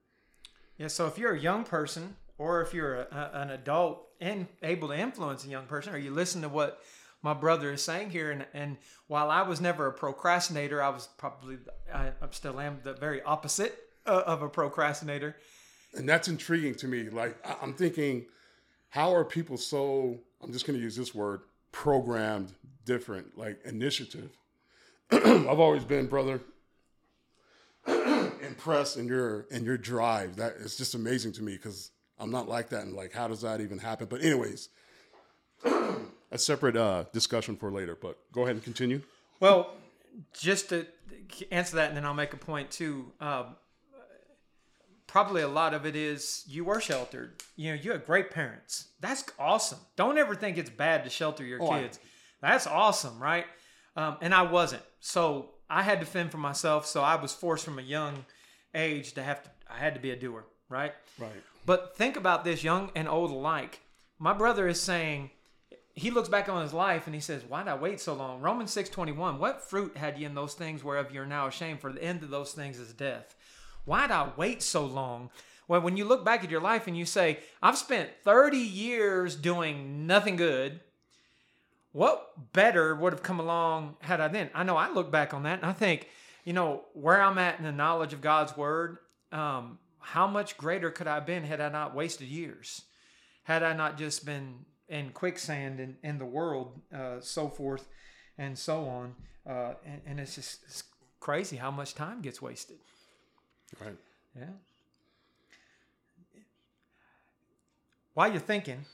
Yeah. So if you're a young person, or if you're a, an adult and able to influence a young person, or you listen to what my brother is saying here. And, and while I was never a procrastinator, I was probably, I, I still am the very opposite uh, of a procrastinator. And that's intriguing to me. Like, I'm thinking, how are people so, I'm just going to use this word, programmed different, like initiative? I've always been, brother, impressed in your in your drive. That is just amazing to me because I'm not like that. And like, how does that even happen? But anyways, a separate uh, discussion for later. But go ahead and continue. Well, just to answer that, and then I'll make a point too. Um, probably a lot of it is you were sheltered. You know, you had great parents. That's awesome. Don't ever think it's bad to shelter your oh, kids. I... That's awesome, right? Um, and I wasn't. So I had to fend for myself. So I was forced from a young age to have to. I had to be a doer, right? Right. But think about this, young and old alike. My brother is saying he looks back on his life and he says, Why did I wait so long? Romans 6 21, what fruit had ye in those things whereof you're now ashamed? For the end of those things is death. Why did I wait so long? Well, when you look back at your life and you say, I've spent 30 years doing nothing good, what better would have come along had I then? I know I look back on that and I think, you know, where I'm at in the knowledge of God's word, um, how much greater could I have been had I not wasted years? Had I not just been in quicksand in, in the world, uh, so forth and so on. Uh, and, and it's just it's crazy how much time gets wasted. Right. Yeah. While you're thinking,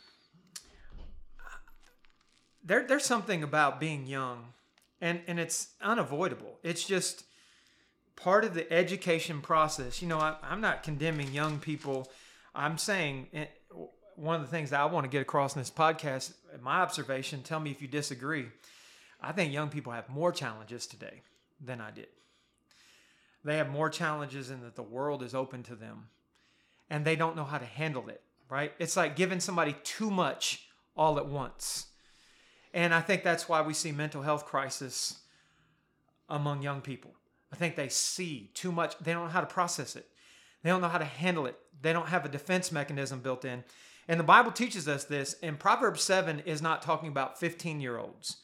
there, there's something about being young, and, and it's unavoidable. It's just part of the education process. You know, I, I'm not condemning young people. I'm saying eh, one of the things that I want to get across in this podcast, my observation, tell me if you disagree. I think young people have more challenges today than I did. They have more challenges and that the world is open to them and they don't know how to handle it, right? It's like giving somebody too much all at once. And I think that's why we see mental health crisis among young people. I think they see too much. They don't know how to process it. They don't know how to handle it. They don't have a defense mechanism built in. And the Bible teaches us this. And Proverbs 7 is not talking about 15 year olds.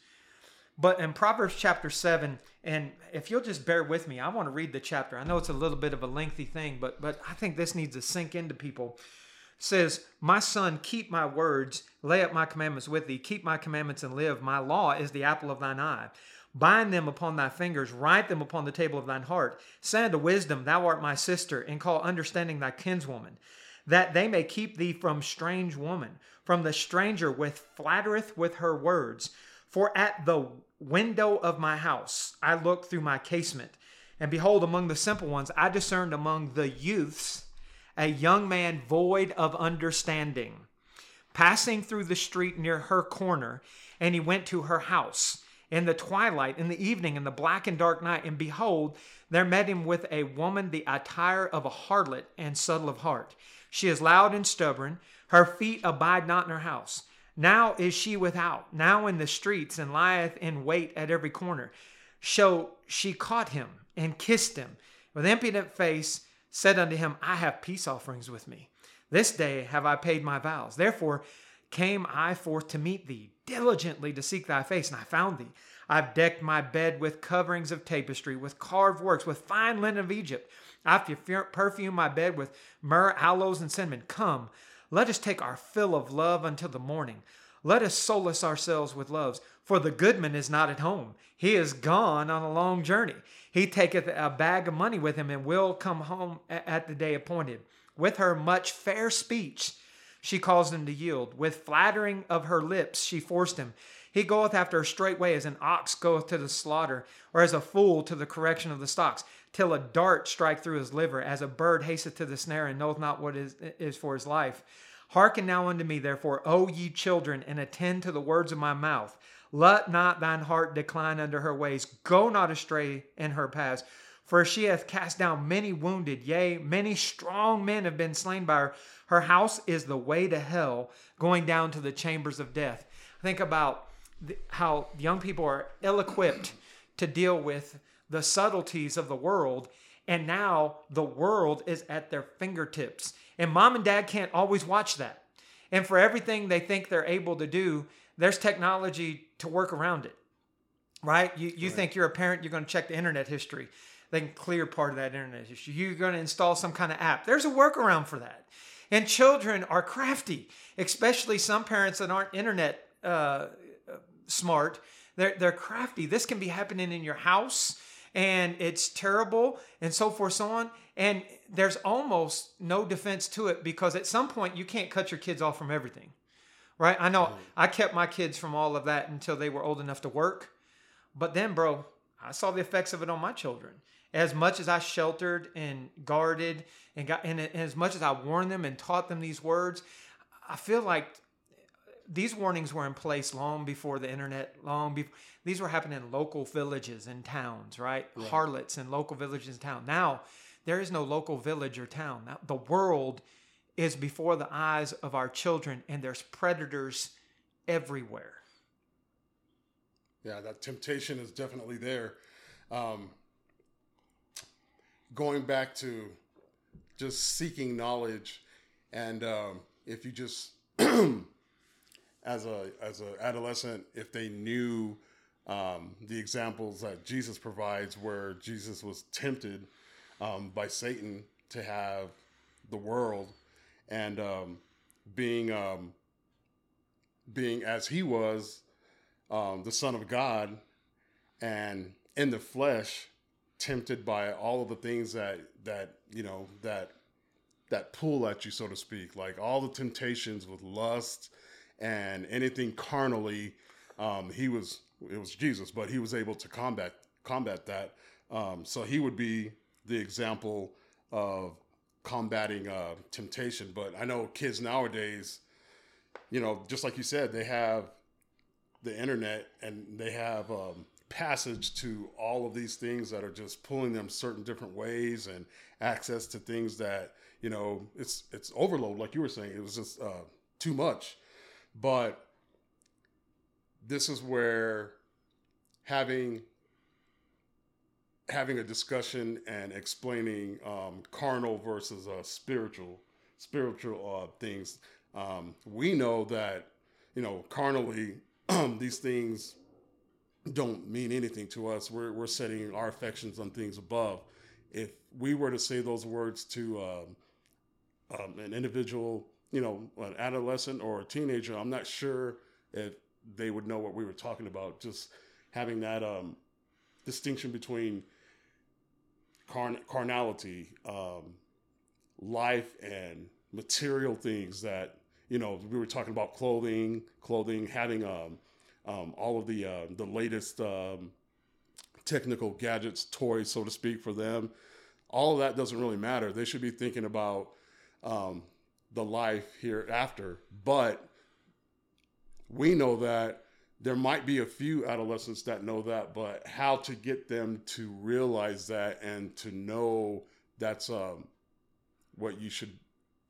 But in Proverbs chapter 7, and if you'll just bear with me, I want to read the chapter. I know it's a little bit of a lengthy thing, but but I think this needs to sink into people. It says, My son, keep my words, lay up my commandments with thee, keep my commandments and live. My law is the apple of thine eye. Bind them upon thy fingers, write them upon the table of thine heart. Say unto wisdom, Thou art my sister, and call understanding thy kinswoman, that they may keep thee from strange woman, from the stranger with flattereth with her words. For at the window of my house I looked through my casement, and behold, among the simple ones I discerned among the youths a young man void of understanding, passing through the street near her corner, and he went to her house in the twilight, in the evening, in the black and dark night, and behold, there met him with a woman the attire of a harlot and subtle of heart. She is loud and stubborn, her feet abide not in her house. Now is she without, now in the streets, and lieth in wait at every corner. So she caught him and kissed him. With impudent face said unto him, I have peace offerings with me. This day have I paid my vows. Therefore came I forth to meet thee, diligently to seek thy face, and I found thee. I've decked my bed with coverings of tapestry, with carved works, with fine linen of Egypt. I've perfumed my bed with myrrh, aloes, and cinnamon. Come, let us take our fill of love until the morning. Let us solace ourselves with loves. For the goodman is not at home. He is gone on a long journey. He taketh a bag of money with him and will come home at the day appointed. With her much fair speech, she caused him to yield. With flattering of her lips, she forced him. He goeth after her straightway as an ox goeth to the slaughter, or as a fool to the correction of the stocks, till a dart strike through his liver, as a bird hasteth to the snare and knoweth not what is, is for his life. Hearken now unto me, therefore, O ye children, and attend to the words of my mouth. Let not thine heart decline under her ways. Go not astray in her paths. For she hath cast down many wounded, yea, many strong men have been slain by her. Her house is the way to hell, going down to the chambers of death. Think about how young people are ill equipped to deal with the subtleties of the world. And now the world is at their fingertips. And mom and dad can't always watch that. And for everything they think they're able to do, there's technology to work around it. Right? You, you right. think you're a parent, you're going to check the internet history. They can clear part of that internet history. You're going to install some kind of app. There's a workaround for that. And children are crafty, especially some parents that aren't internet uh, smart. They're, they're crafty. This can be happening in your house and it's terrible and so forth so on. And there's almost no defense to it because at some point you can't cut your kids off from everything right? I know i kept my kids from all of that until they were old enough to work. But then bro i saw the effects of it on my children. As much as i sheltered and guarded and got and as much as i warned them and taught them these words i feel like these warnings were in place long before the internet long before these were happening in local villages and towns right, right. harlots in local villages and towns. Now there is no local village or town. Now, the world is before the eyes of our children and there's predators everywhere. Yeah that temptation is definitely there. Um, going back to just seeking knowledge and um, if you just as a as an adolescent if they knew um, the examples that Jesus provides, where Jesus was tempted um, by Satan to have the world, and um, being um, being as he was um, the Son of God, and in the flesh, tempted by all of the things that that you know that that pull at you, so to speak, like all the temptations with lust and anything carnally. Um, he was it was Jesus, but he was able to combat combat that. Um, so he would be the example of combating uh, temptation. But I know kids nowadays, you know, just like you said, they have the internet and they have um, passage to all of these things that are just pulling them certain different ways and access to things that you know it's it's overload like you were saying it was just uh, too much but this is where having having a discussion and explaining um, carnal versus uh, spiritual spiritual uh, things um, we know that you know carnally these things don't mean anything to us. We're, we're setting our affections on things above. If we were to say those words to um, um, an individual you know an adolescent or a teenager i'm not sure if they would know what we were talking about just having that um, distinction between carn- carnality, um, life, and material things that you know we were talking about clothing, clothing, having um, um, all of the uh, the latest um, technical gadgets, toys, so to speak, for them. All of that doesn't really matter. They should be thinking about um, the life hereafter. But we know that there might be a few adolescents that know that, but how to get them to realize that and to know that's um, what you should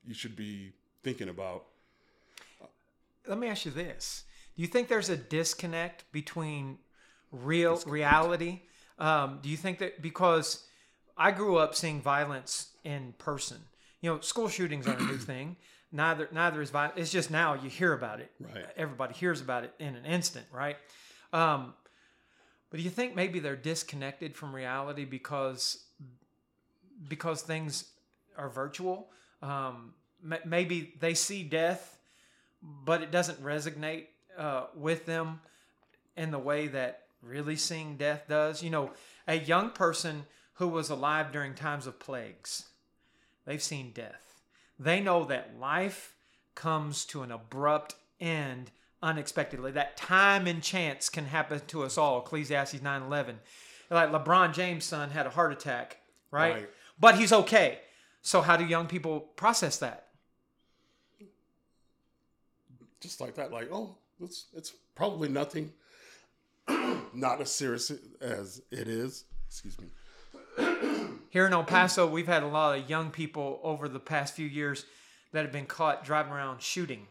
you should be thinking about. Let me ask you this: Do you think there's a disconnect between real disconnect. reality? Um, do you think that because I grew up seeing violence in person, you know, school shootings aren't a new thing neither neither is violent. It's just now you hear about it. Right. Everybody hears about it in an instant, right? Um, but do you think maybe they're disconnected from reality because because things are virtual? Um, maybe they see death, but it doesn't resonate uh, with them in the way that really seeing death does. You know, a young person who was alive during times of plagues, they've seen death they know that life comes to an abrupt end unexpectedly. That time and chance can happen to us all. Ecclesiastes 9:11. Like LeBron James' son had a heart attack, right? right? But he's okay. So, how do young people process that? Just like that, like, oh, it's, it's probably nothing. Not as serious as it is. Excuse me here in El Paso, we've had a lot of young people over the past few years that have been caught driving around shooting.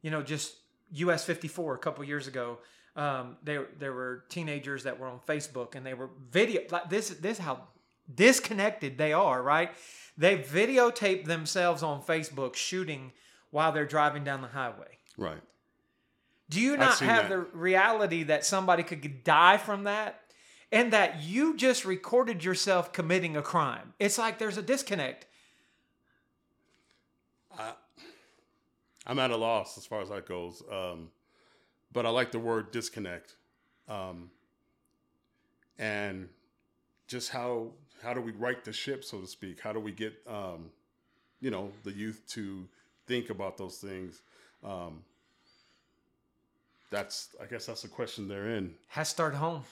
You know, just US 54 a couple years ago. Um, there there were teenagers that were on Facebook and they were video like this this how disconnected they are, right? They videotape themselves on Facebook shooting while they're driving down the highway. Right. Do you not have that. the reality that somebody could die from that? And that you just recorded yourself committing a crime. It's like there's a disconnect. I, I'm at a loss as far as that goes. Um, but I like the word disconnect. Um, and just how how do we right the ship, so to speak? How do we get um, you know the youth to think about those things? Um, that's I guess that's the question they're in. Has start home.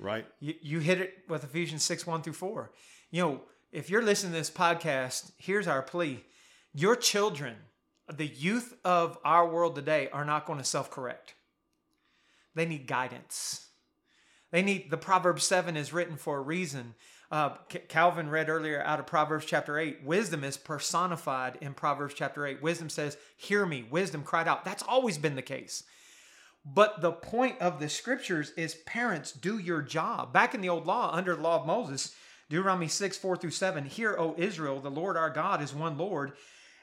Right. You, you hit it with Ephesians 6 1 through 4. You know, if you're listening to this podcast, here's our plea. Your children, the youth of our world today, are not going to self correct. They need guidance. They need, the Proverbs 7 is written for a reason. Uh, Calvin read earlier out of Proverbs chapter 8. Wisdom is personified in Proverbs chapter 8. Wisdom says, Hear me. Wisdom cried out. That's always been the case. But the point of the scriptures is parents, do your job. Back in the old law, under the law of Moses, Deuteronomy 6, 4 through 7, Hear, O Israel, the Lord our God is one Lord.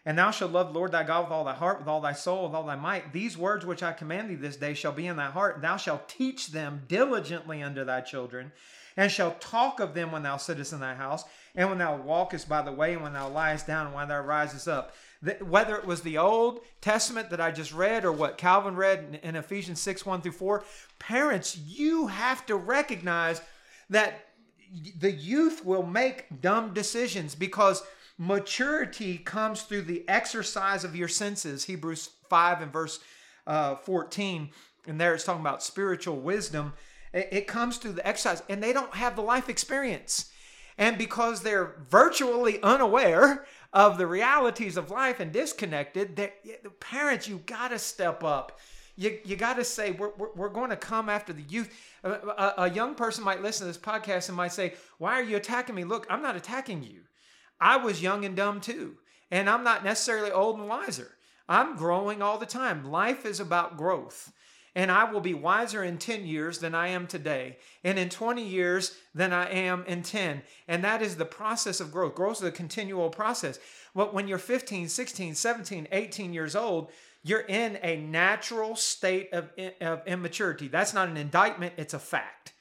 And thou shalt love the Lord thy God with all thy heart, with all thy soul, with all thy might. These words which I command thee this day shall be in thy heart, and thou shalt teach them diligently unto thy children, and shalt talk of them when thou sittest in thy house, and when thou walkest by the way, and when thou liest down, and when thou risest up whether it was the Old Testament that I just read or what Calvin read in, in Ephesians 6 1 through 4, parents, you have to recognize that the youth will make dumb decisions because maturity comes through the exercise of your senses. Hebrews 5 and verse uh, 14. And there it's talking about spiritual wisdom. It, it comes through the exercise, and they don't have the life experience. And because they're virtually unaware of the realities of life and disconnected, that parents, you got to step up. you, you got to say we're, we're, we're, going to come after the youth. A, a, a young person might listen to this podcast and might say why are you attacking me? Look i'm not attacking you. I was young and dumb too and i'm not necessarily old and wiser. I'm growing all the time. Life is about growth and I will be wiser in 10 years than I am today, and in 20 years than I am in 10. And that is the process of growth. Growth is a continual process. But when you're 15, 16, 17, 18 years old, you're in a natural state of, of immaturity. That's not an indictment, it's a fact.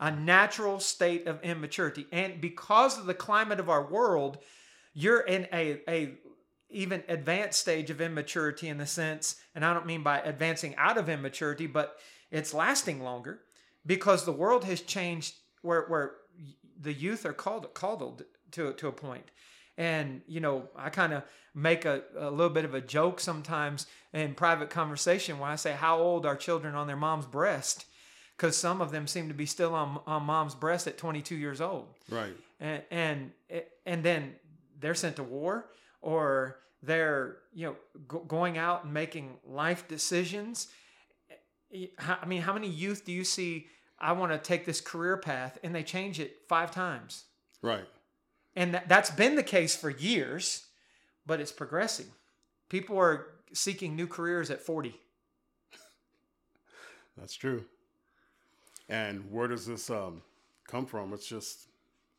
A natural state of immaturity. And because of the climate of our world, you're in a, a even advanced stage of immaturity in the sense, and I don't mean by advancing out of immaturity, but it's lasting longer because the world has changed where, where the youth are called coddled to, to a point. And, you know, I kind of make a, a little bit of a joke sometimes in private conversation when I say, How old are children on their mom's breast? Because some of them seem to be still on, on mom's breast at 22 years old. Right. And, and, and then they're sent to war or they're you know go- going out and making life decisions i mean how many youth do you see i want to take this career path and they change it five times? Right. And that, that's been the case for years but it's progressing. People are seeking new careers at 40 that's true. And where does this um, come from? It's just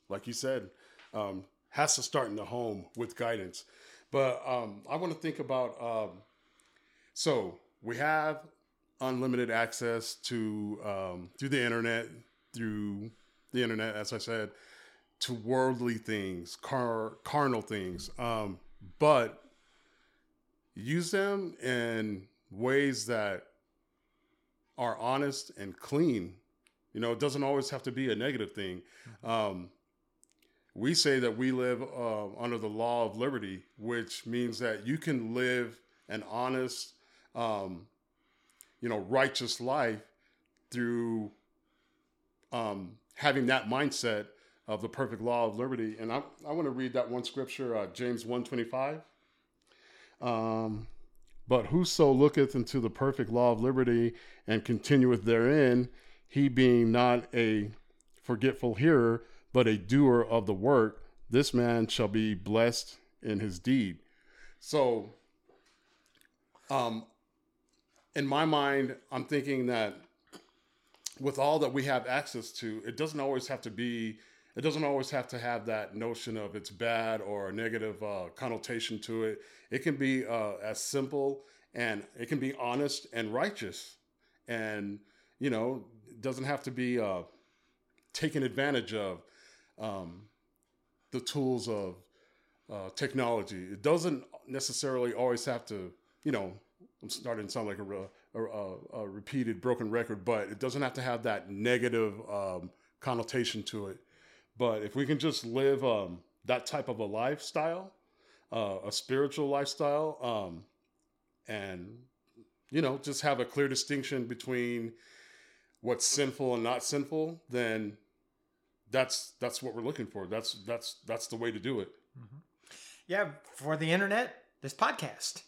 like you said um, has to start in the home with guidance. But um, I want to think about um, so we have unlimited access to um, through the internet, through the internet, as I said, to worldly things, car, carnal things, um, but use them in ways that are honest and clean. You know, it doesn't always have to be a negative thing. Um, we say that we live uh, under the law of liberty, which means that you can live an honest, um, you know, righteous life through um, having that mindset of the perfect law of liberty. And I, I want to read that one scripture, uh, James 125. Um, but whoso looketh into the perfect law of liberty and continueth therein, he being not a forgetful hearer, but a doer of the work, this man shall be blessed in his deed. So, um, in my mind, I'm thinking that with all that we have access to, it doesn't always have to be, it doesn't always have to have that notion of it's bad or a negative uh, connotation to it. It can be uh, as simple and it can be honest and righteous. And, you know, doesn't have to be uh, taken advantage of um, the tools of uh, technology. It doesn't necessarily always have to, you know, I'm starting to sound like a, a, a, repeated broken record, but it doesn't have to have that negative um, connotation to it. But if we can just live um, that type of a lifestyle, uh, a spiritual lifestyle, um, and you know, just have a clear distinction between what's sinful and not sinful, then that's that's what we're looking for. That's that's that's the way to do it. Mm-hmm. Yeah, for the internet, this podcast.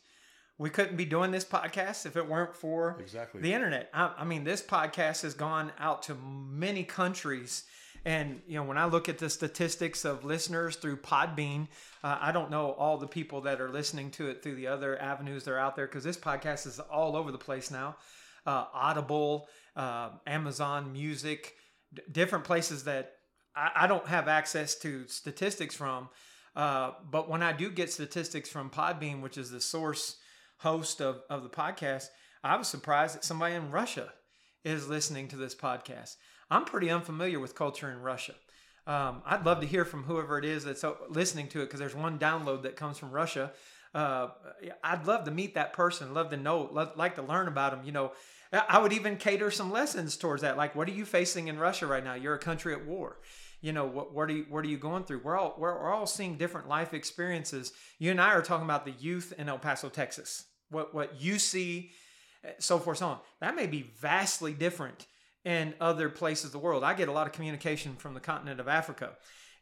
We couldn't be doing this podcast if it weren't for exactly the internet. I, I mean, this podcast has gone out to many countries. And you know, when I look at the statistics of listeners through Podbean, uh, I don't know all the people that are listening to it through the other avenues that are out there because this podcast is all over the place now. Uh, Audible, uh, Amazon Music, d- different places that I, I don't have access to statistics from. Uh, but when I do get statistics from Podbean, which is the source host of, of the podcast, I was surprised that somebody in Russia is listening to this podcast. I'm pretty unfamiliar with culture in Russia. Um, I'd love to hear from whoever it is that's listening to it because there's one download that comes from Russia. Uh, I'd love to meet that person, love to know, love, like to learn about them. You know, I would even cater some lessons towards that. Like, what are you facing in Russia right now? You're a country at war you know what what are you what are you going through? We're all we're, we're all seeing different life experiences. You and i are talking about the youth in el paso texas. What what you see eh, so forth so on. That may be vastly different in other places of the world. I get a lot of communication from the continent of africa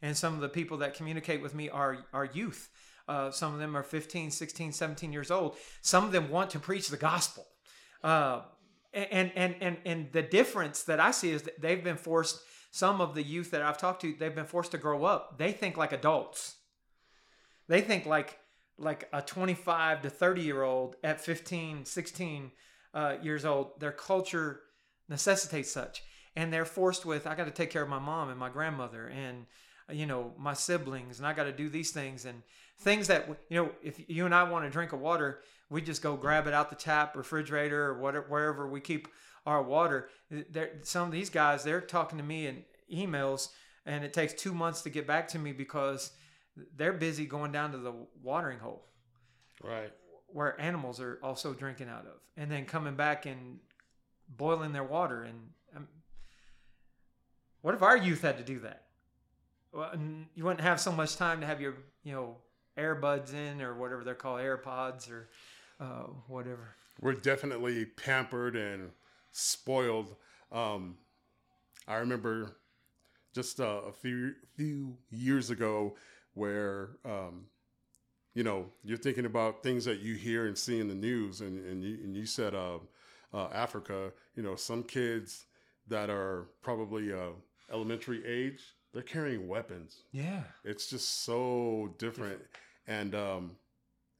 and some of the people that communicate with me are are youth. Uh, some of them are 15 16 17 years old. Some of them want to preach the gospel. Uh, and and and and the difference that I see is that they've been forced. Some of the youth that I've talked to, they've been forced to grow up. They think like adults. They think like like a 25 to 30 year old at 15, 16 uh, years old. Their culture necessitates such, and they're forced with. I got to take care of my mom and my grandmother and you know my siblings and i got to do these things and things that you know if you and i want to drink a water we just go grab it out the tap refrigerator or whatever wherever we keep our water. There some of these guys they're talking to me in emails and it takes two months to get back to me because they're busy going down to the watering hole. Right. where animals are also drinking out of and then coming back and boiling their water and um, what if our youth had to do that? Well, you wouldn't have so much time to have your you know airbuds in or whatever they're called airpods or uh, whatever. We're definitely pampered and spoiled. Um, I remember just uh, a few few years ago where um, you know you're thinking about things that you hear and see in the news, and and you, and you said uh, uh, Africa. You know, some kids that are probably uh, elementary age, they're carrying weapons. yeah It's just so different, and um,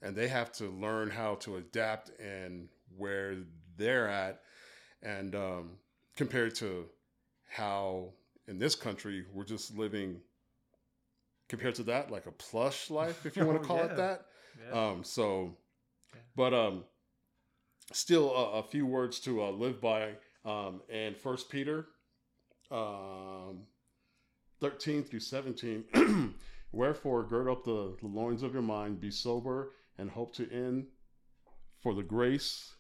and they have to learn how to adapt and where they're at, and um, compared to how in this country we're just living. Compared to that, like a plush life, if you want Oh, to call yeah. it that. yeah Um, so, but um, still a, a few words to uh, live by. Um, and First Peter, um, thirteen through seventeen. Wherefore, gird up the, the loins of your mind, be sober, and hope to end for the grace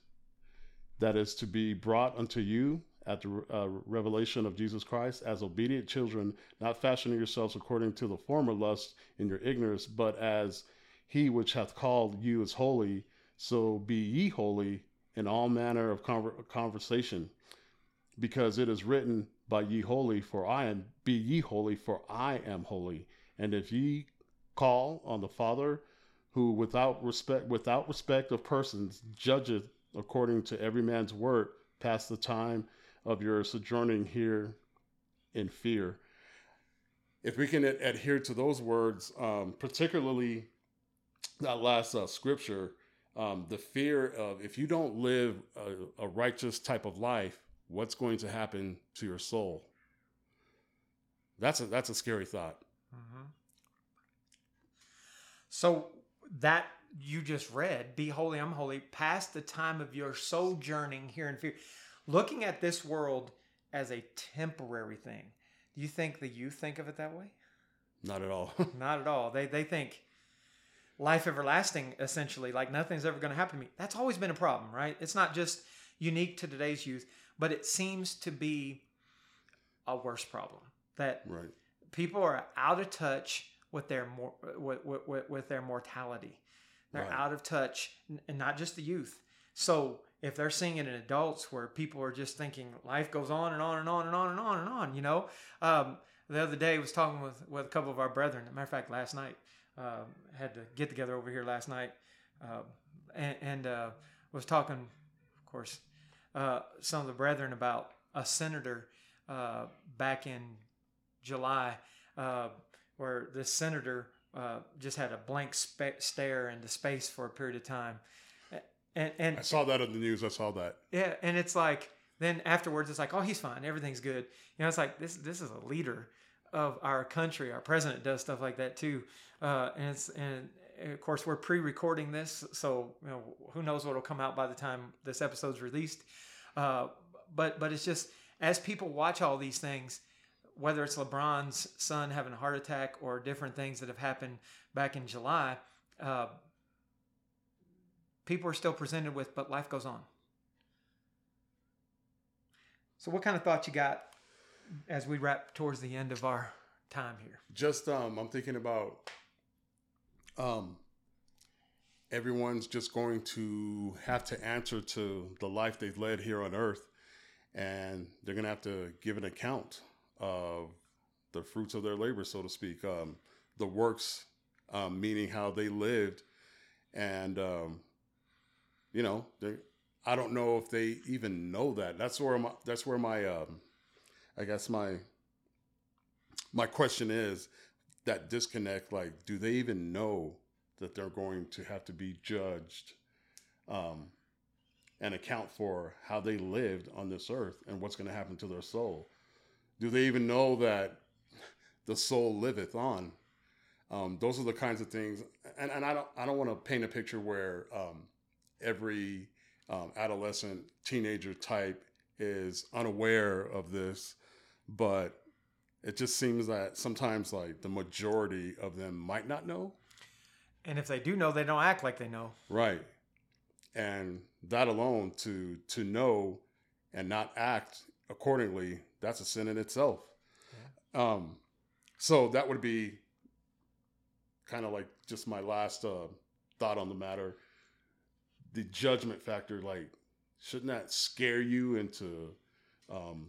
that is to be brought unto you at the uh, revelation of Jesus Christ as obedient children, not fashioning yourselves according to the former lust in your ignorance, but as he which hath called you is holy, so be ye holy in all manner of conver- conversation, because it is written, "By ye holy, for I am; be ye holy, for I am holy." And if ye call on the Father, who without respect without respect of persons judgeth according to every man's work, pass the time of your sojourning here in fear. If we can ad- adhere to those words, um, particularly that last uh, scripture, um, the fear of if you don't live a, a righteous type of life, what's going to happen to your soul? That's a that's a scary thought. Mm-hmm. So that you just read, be holy, I'm holy, past the time of your sojourning here in fear. Looking at this world as a temporary thing. Do you think the youth think of it that way? Not at all. Not at all. They they think life everlasting essentially, like nothing's ever going to happen to me. That's always been a problem, right? It's not just unique to today's youth, but it seems to be a worse problem that right. people are out of touch with their mor- with, with, with their mortality. They're Right. out of touch, and not just the youth. So if they're seeing it in adults, where people are just thinking life goes on and on and on and on and on and on, you know. Um, the other day, I was talking with with a couple of our brethren. As a matter of fact, last night um, had to get together over here last night, um, and, and uh, was talking, of course, uh, some of the brethren about a senator uh, back in July, uh, where this senator uh, just had a blank spa- stare into space for a period of time, and and I saw that on the news. I saw that. yeah, and it's like then afterwards it's like, oh, he's fine, everything's good. You know, it's like this this is a leader of our country. Our president does stuff like that too, uh, and it's and of course we're pre-recording this, so you know who knows what'll come out by the time this episode's released. Uh, but but it's just as people watch all these things, whether it's LeBron's son having a heart attack or different things that have happened back in July. Uh, people are still presented with, but life goes on. So, what kind of thoughts you got as we wrap towards the end of our time here? Just um, I'm thinking about um, everyone's just going to have to answer to the life they've led here on Earth, and they're going to have to give an account of the fruits of their labor, so to speak. Um, the works, um, meaning how they lived, and um, you know, I don't know if they even know that. That's where my that's where my um, I guess my my question is that disconnect. Like, do they even know that they're going to have to be judged um, and account for how they lived on this earth and what's going to happen to their soul? Do they even know that the soul liveth on? Um, those are the kinds of things, and, and I don't I don't want to paint a picture where um, every um, adolescent teenager type is unaware of this, but it just seems that sometimes like the majority of them might not know. And if they do know, they don't act like they know. Right. And that alone to to know and not act accordingly, that's a sin in itself. Yeah. Um so that would be kind of like just my last uh, thought on the matter. The judgment factor, like, shouldn't that scare you into, um,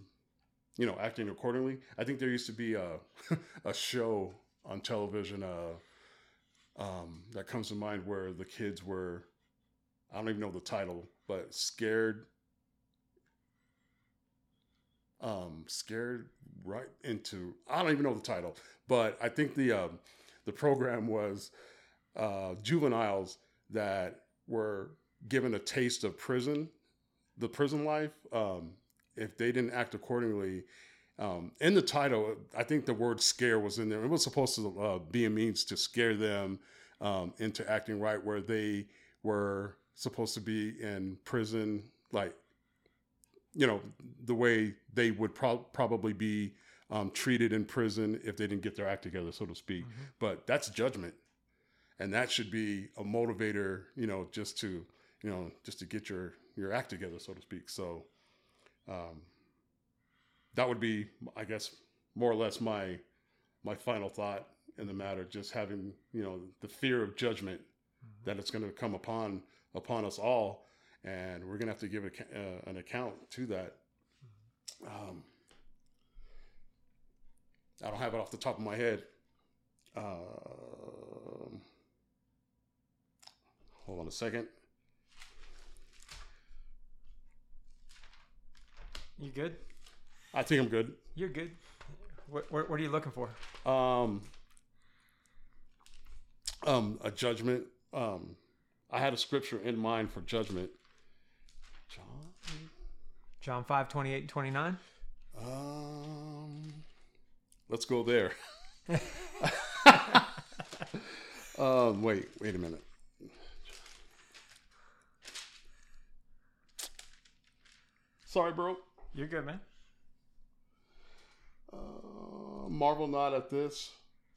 you know, acting accordingly? I think there used to be a a show on television uh, um, that comes to mind where the kids were, I don't even know the title, but scared. Um, scared right into I don't even know the title, but I think the um, the program was uh, juveniles that were given a taste of prison, the prison life. Um, if they didn't act accordingly, um, in the title, I think the word scare was in there. It was supposed to uh, be a means to scare them um, into acting right, where they were supposed to be in prison, like, you know, the way they would pro- probably be um, treated in prison if they didn't get their act together, so to speak. Mm-hmm. But that's judgment, and that should be a motivator, you know, just to you know just to get your your act together, so to speak. So um, that would be, I guess, more or less my my final thought in the matter. Just having you know the fear of judgment mm-hmm. that it's going to come upon upon us all, and we're going to have to give a, uh, an account to that. Um, I don't have it off the top of my head. Uh, hold on a second. You good? I think I'm good. You're good. What, what, what are you looking for? Um, um, a judgment. Um, I had a scripture in mind for judgment. John. John 5, 28 and 29. Um, Let's go there. um, wait, wait a minute. Sorry, bro. You're good, man. Uh, marvel not at this,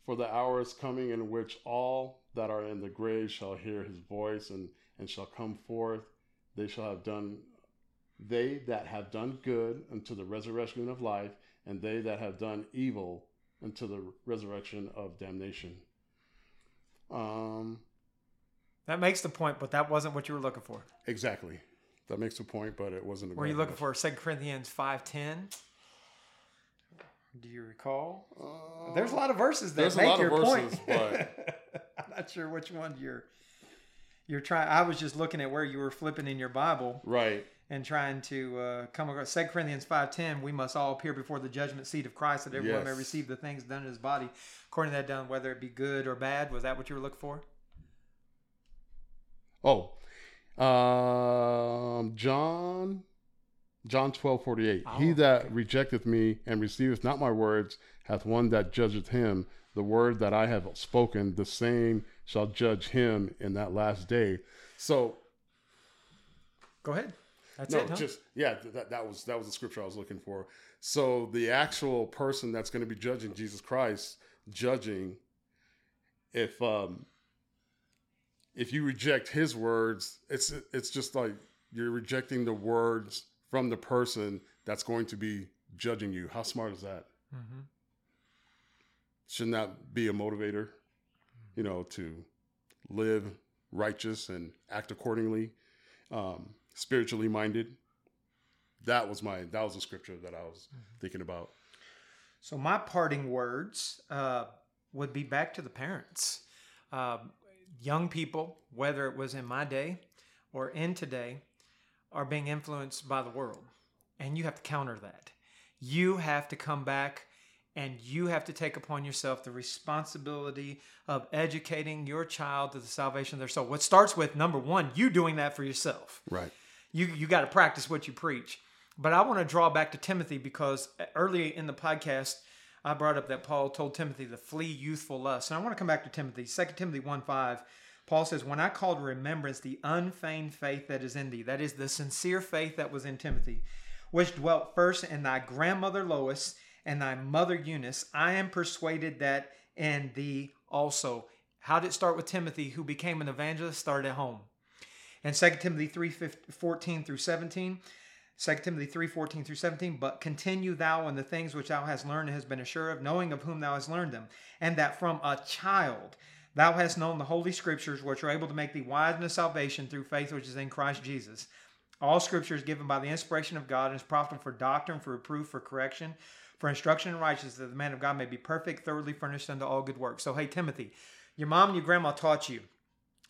for the hour is coming in which all that are in the grave shall hear his voice and, and shall come forth. They shall have done, they that have done good unto the resurrection of life, and they that have done evil unto the resurrection of damnation. Um, that makes the point, but that wasn't what you were looking for. Exactly. That makes the point, but it wasn't. Were you looking for 2 Corinthians 5.10? Do you recall? Uh, there's a lot of verses that make your verses, point. But... I'm not sure which one you're you're trying. I was just looking at where you were flipping in your Bible. Right and trying to uh, come across. 2 Corinthians 5.10, we must all appear before the judgment seat of Christ that everyone yes. may receive the things done in his body according to that done, whether it be good or bad. Was that what you were looking for? Oh, um, John, John 12, 48. Oh, he that okay. rejecteth me and receiveth not my words hath one that judgeth him. The word that I have spoken, the same shall judge him in that last day. So, go ahead. That's no, it, huh? just yeah, that, that was that was the scripture I was looking for. So the actual person that's going to be judging Jesus Christ, judging if um if you reject his words, it's it's just like you're rejecting the words from the person that's going to be judging you. How smart is that? Mm-hmm. Shouldn't that be a motivator? You know, to live righteous and act accordingly. Um, spiritually minded. That was my that was the scripture that I was mm-hmm. thinking about. So my parting words uh, would be back to the parents, uh, young people, whether it was in my day or in today. are being influenced by the world. And you have to counter that. You have to come back and you have to take upon yourself the responsibility of educating your child to the salvation of their soul. What starts with number one, you doing that for yourself. Right. You you got to practice what you preach. But I want to draw back to Timothy because early in the podcast, I brought up that Paul told Timothy to flee youthful lust. And I want to come back to Timothy. 2 Timothy 1 5, Paul says, When I call to remembrance the unfeigned faith that is in thee, that is the sincere faith that was in Timothy, which dwelt first in thy grandmother Lois and thy mother Eunice, I am persuaded that in thee also. How did it start with Timothy, who became an evangelist? Started at home. And 2 Timothy 3 14 through 17, 2 Timothy 3 14 through 17, but continue thou in the things which thou hast learned and hast been assured of, knowing of whom thou hast learned them, and that from a child thou hast known the holy scriptures, which are able to make thee wise unto salvation through faith which is in Christ Jesus. All scripture is given by the inspiration of God and is profitable for doctrine, for reproof, for correction, for instruction in righteousness, that the man of God may be perfect, thoroughly furnished unto all good works. So, hey, Timothy, your mom and your grandma taught you.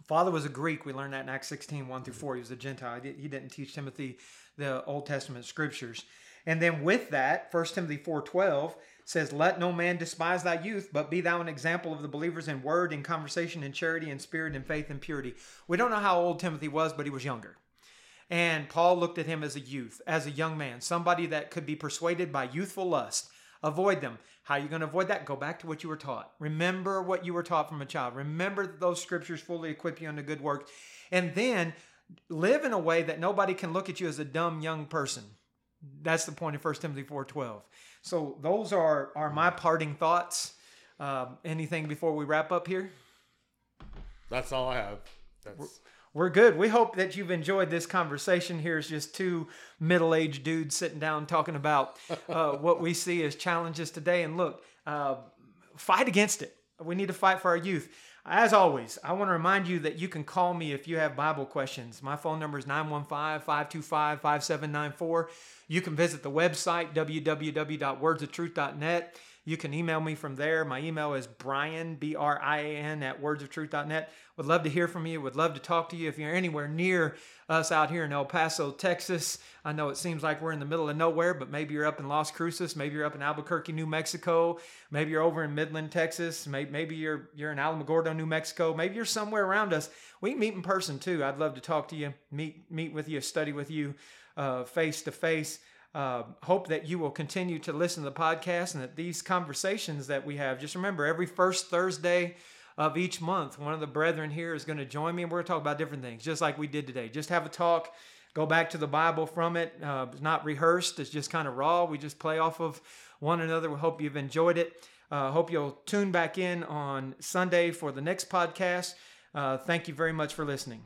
Father was a Greek. We learned that in Acts 16, 1 through 4. He was a Gentile. He didn't teach Timothy the Old Testament scriptures. And then with that, 1 Timothy 4.12 says, Let no man despise thy youth, but be thou an example of the believers in word, in conversation, in charity, in spirit, in faith, and purity. We don't know how old Timothy was, but he was younger. And Paul looked at him as a youth, as a young man, somebody that could be persuaded by youthful lust. Avoid them. How are you going to avoid that? Go back to what you were taught. Remember what you were taught from a child. Remember that those scriptures fully equip you unto good work. And then live in a way that nobody can look at you as a dumb young person. That's the point of 1 Timothy 4.12. So those are, are my parting thoughts. Uh, anything before we wrap up here? That's all I have. That's we're good. We hope that you've enjoyed this conversation. Here's just two middle aged dudes sitting down talking about uh, what we see as challenges today. And look, uh, fight against it. We need to fight for our youth. As always, I want to remind you that you can call me if you have Bible questions. My phone number is 915 525 5794. You can visit the website, www.wordsoftruth.net. You can email me from there. My email is brian, B R I A N, at wordsoftruth.net. Would love to hear from you. Would love to talk to you. If you're anywhere near us out here in El Paso, Texas, I know it seems like we're in the middle of nowhere, but maybe you're up in Las Cruces. Maybe you're up in Albuquerque, New Mexico. Maybe you're over in Midland, Texas. Maybe you're, you're in Alamogordo, New Mexico. Maybe you're somewhere around us. We meet in person too. I'd love to talk to you, meet, meet with you, study with you uh, face to face. Uh, hope that you will continue to listen to the podcast and that these conversations that we have, just remember every first Thursday of each month, one of the brethren here is going to join me and we're going to talk about different things, just like we did today. Just have a talk, go back to the Bible from it. Uh, it's not rehearsed, it's just kind of raw. We just play off of one another. We hope you've enjoyed it. Uh, hope you'll tune back in on Sunday for the next podcast. Uh, thank you very much for listening.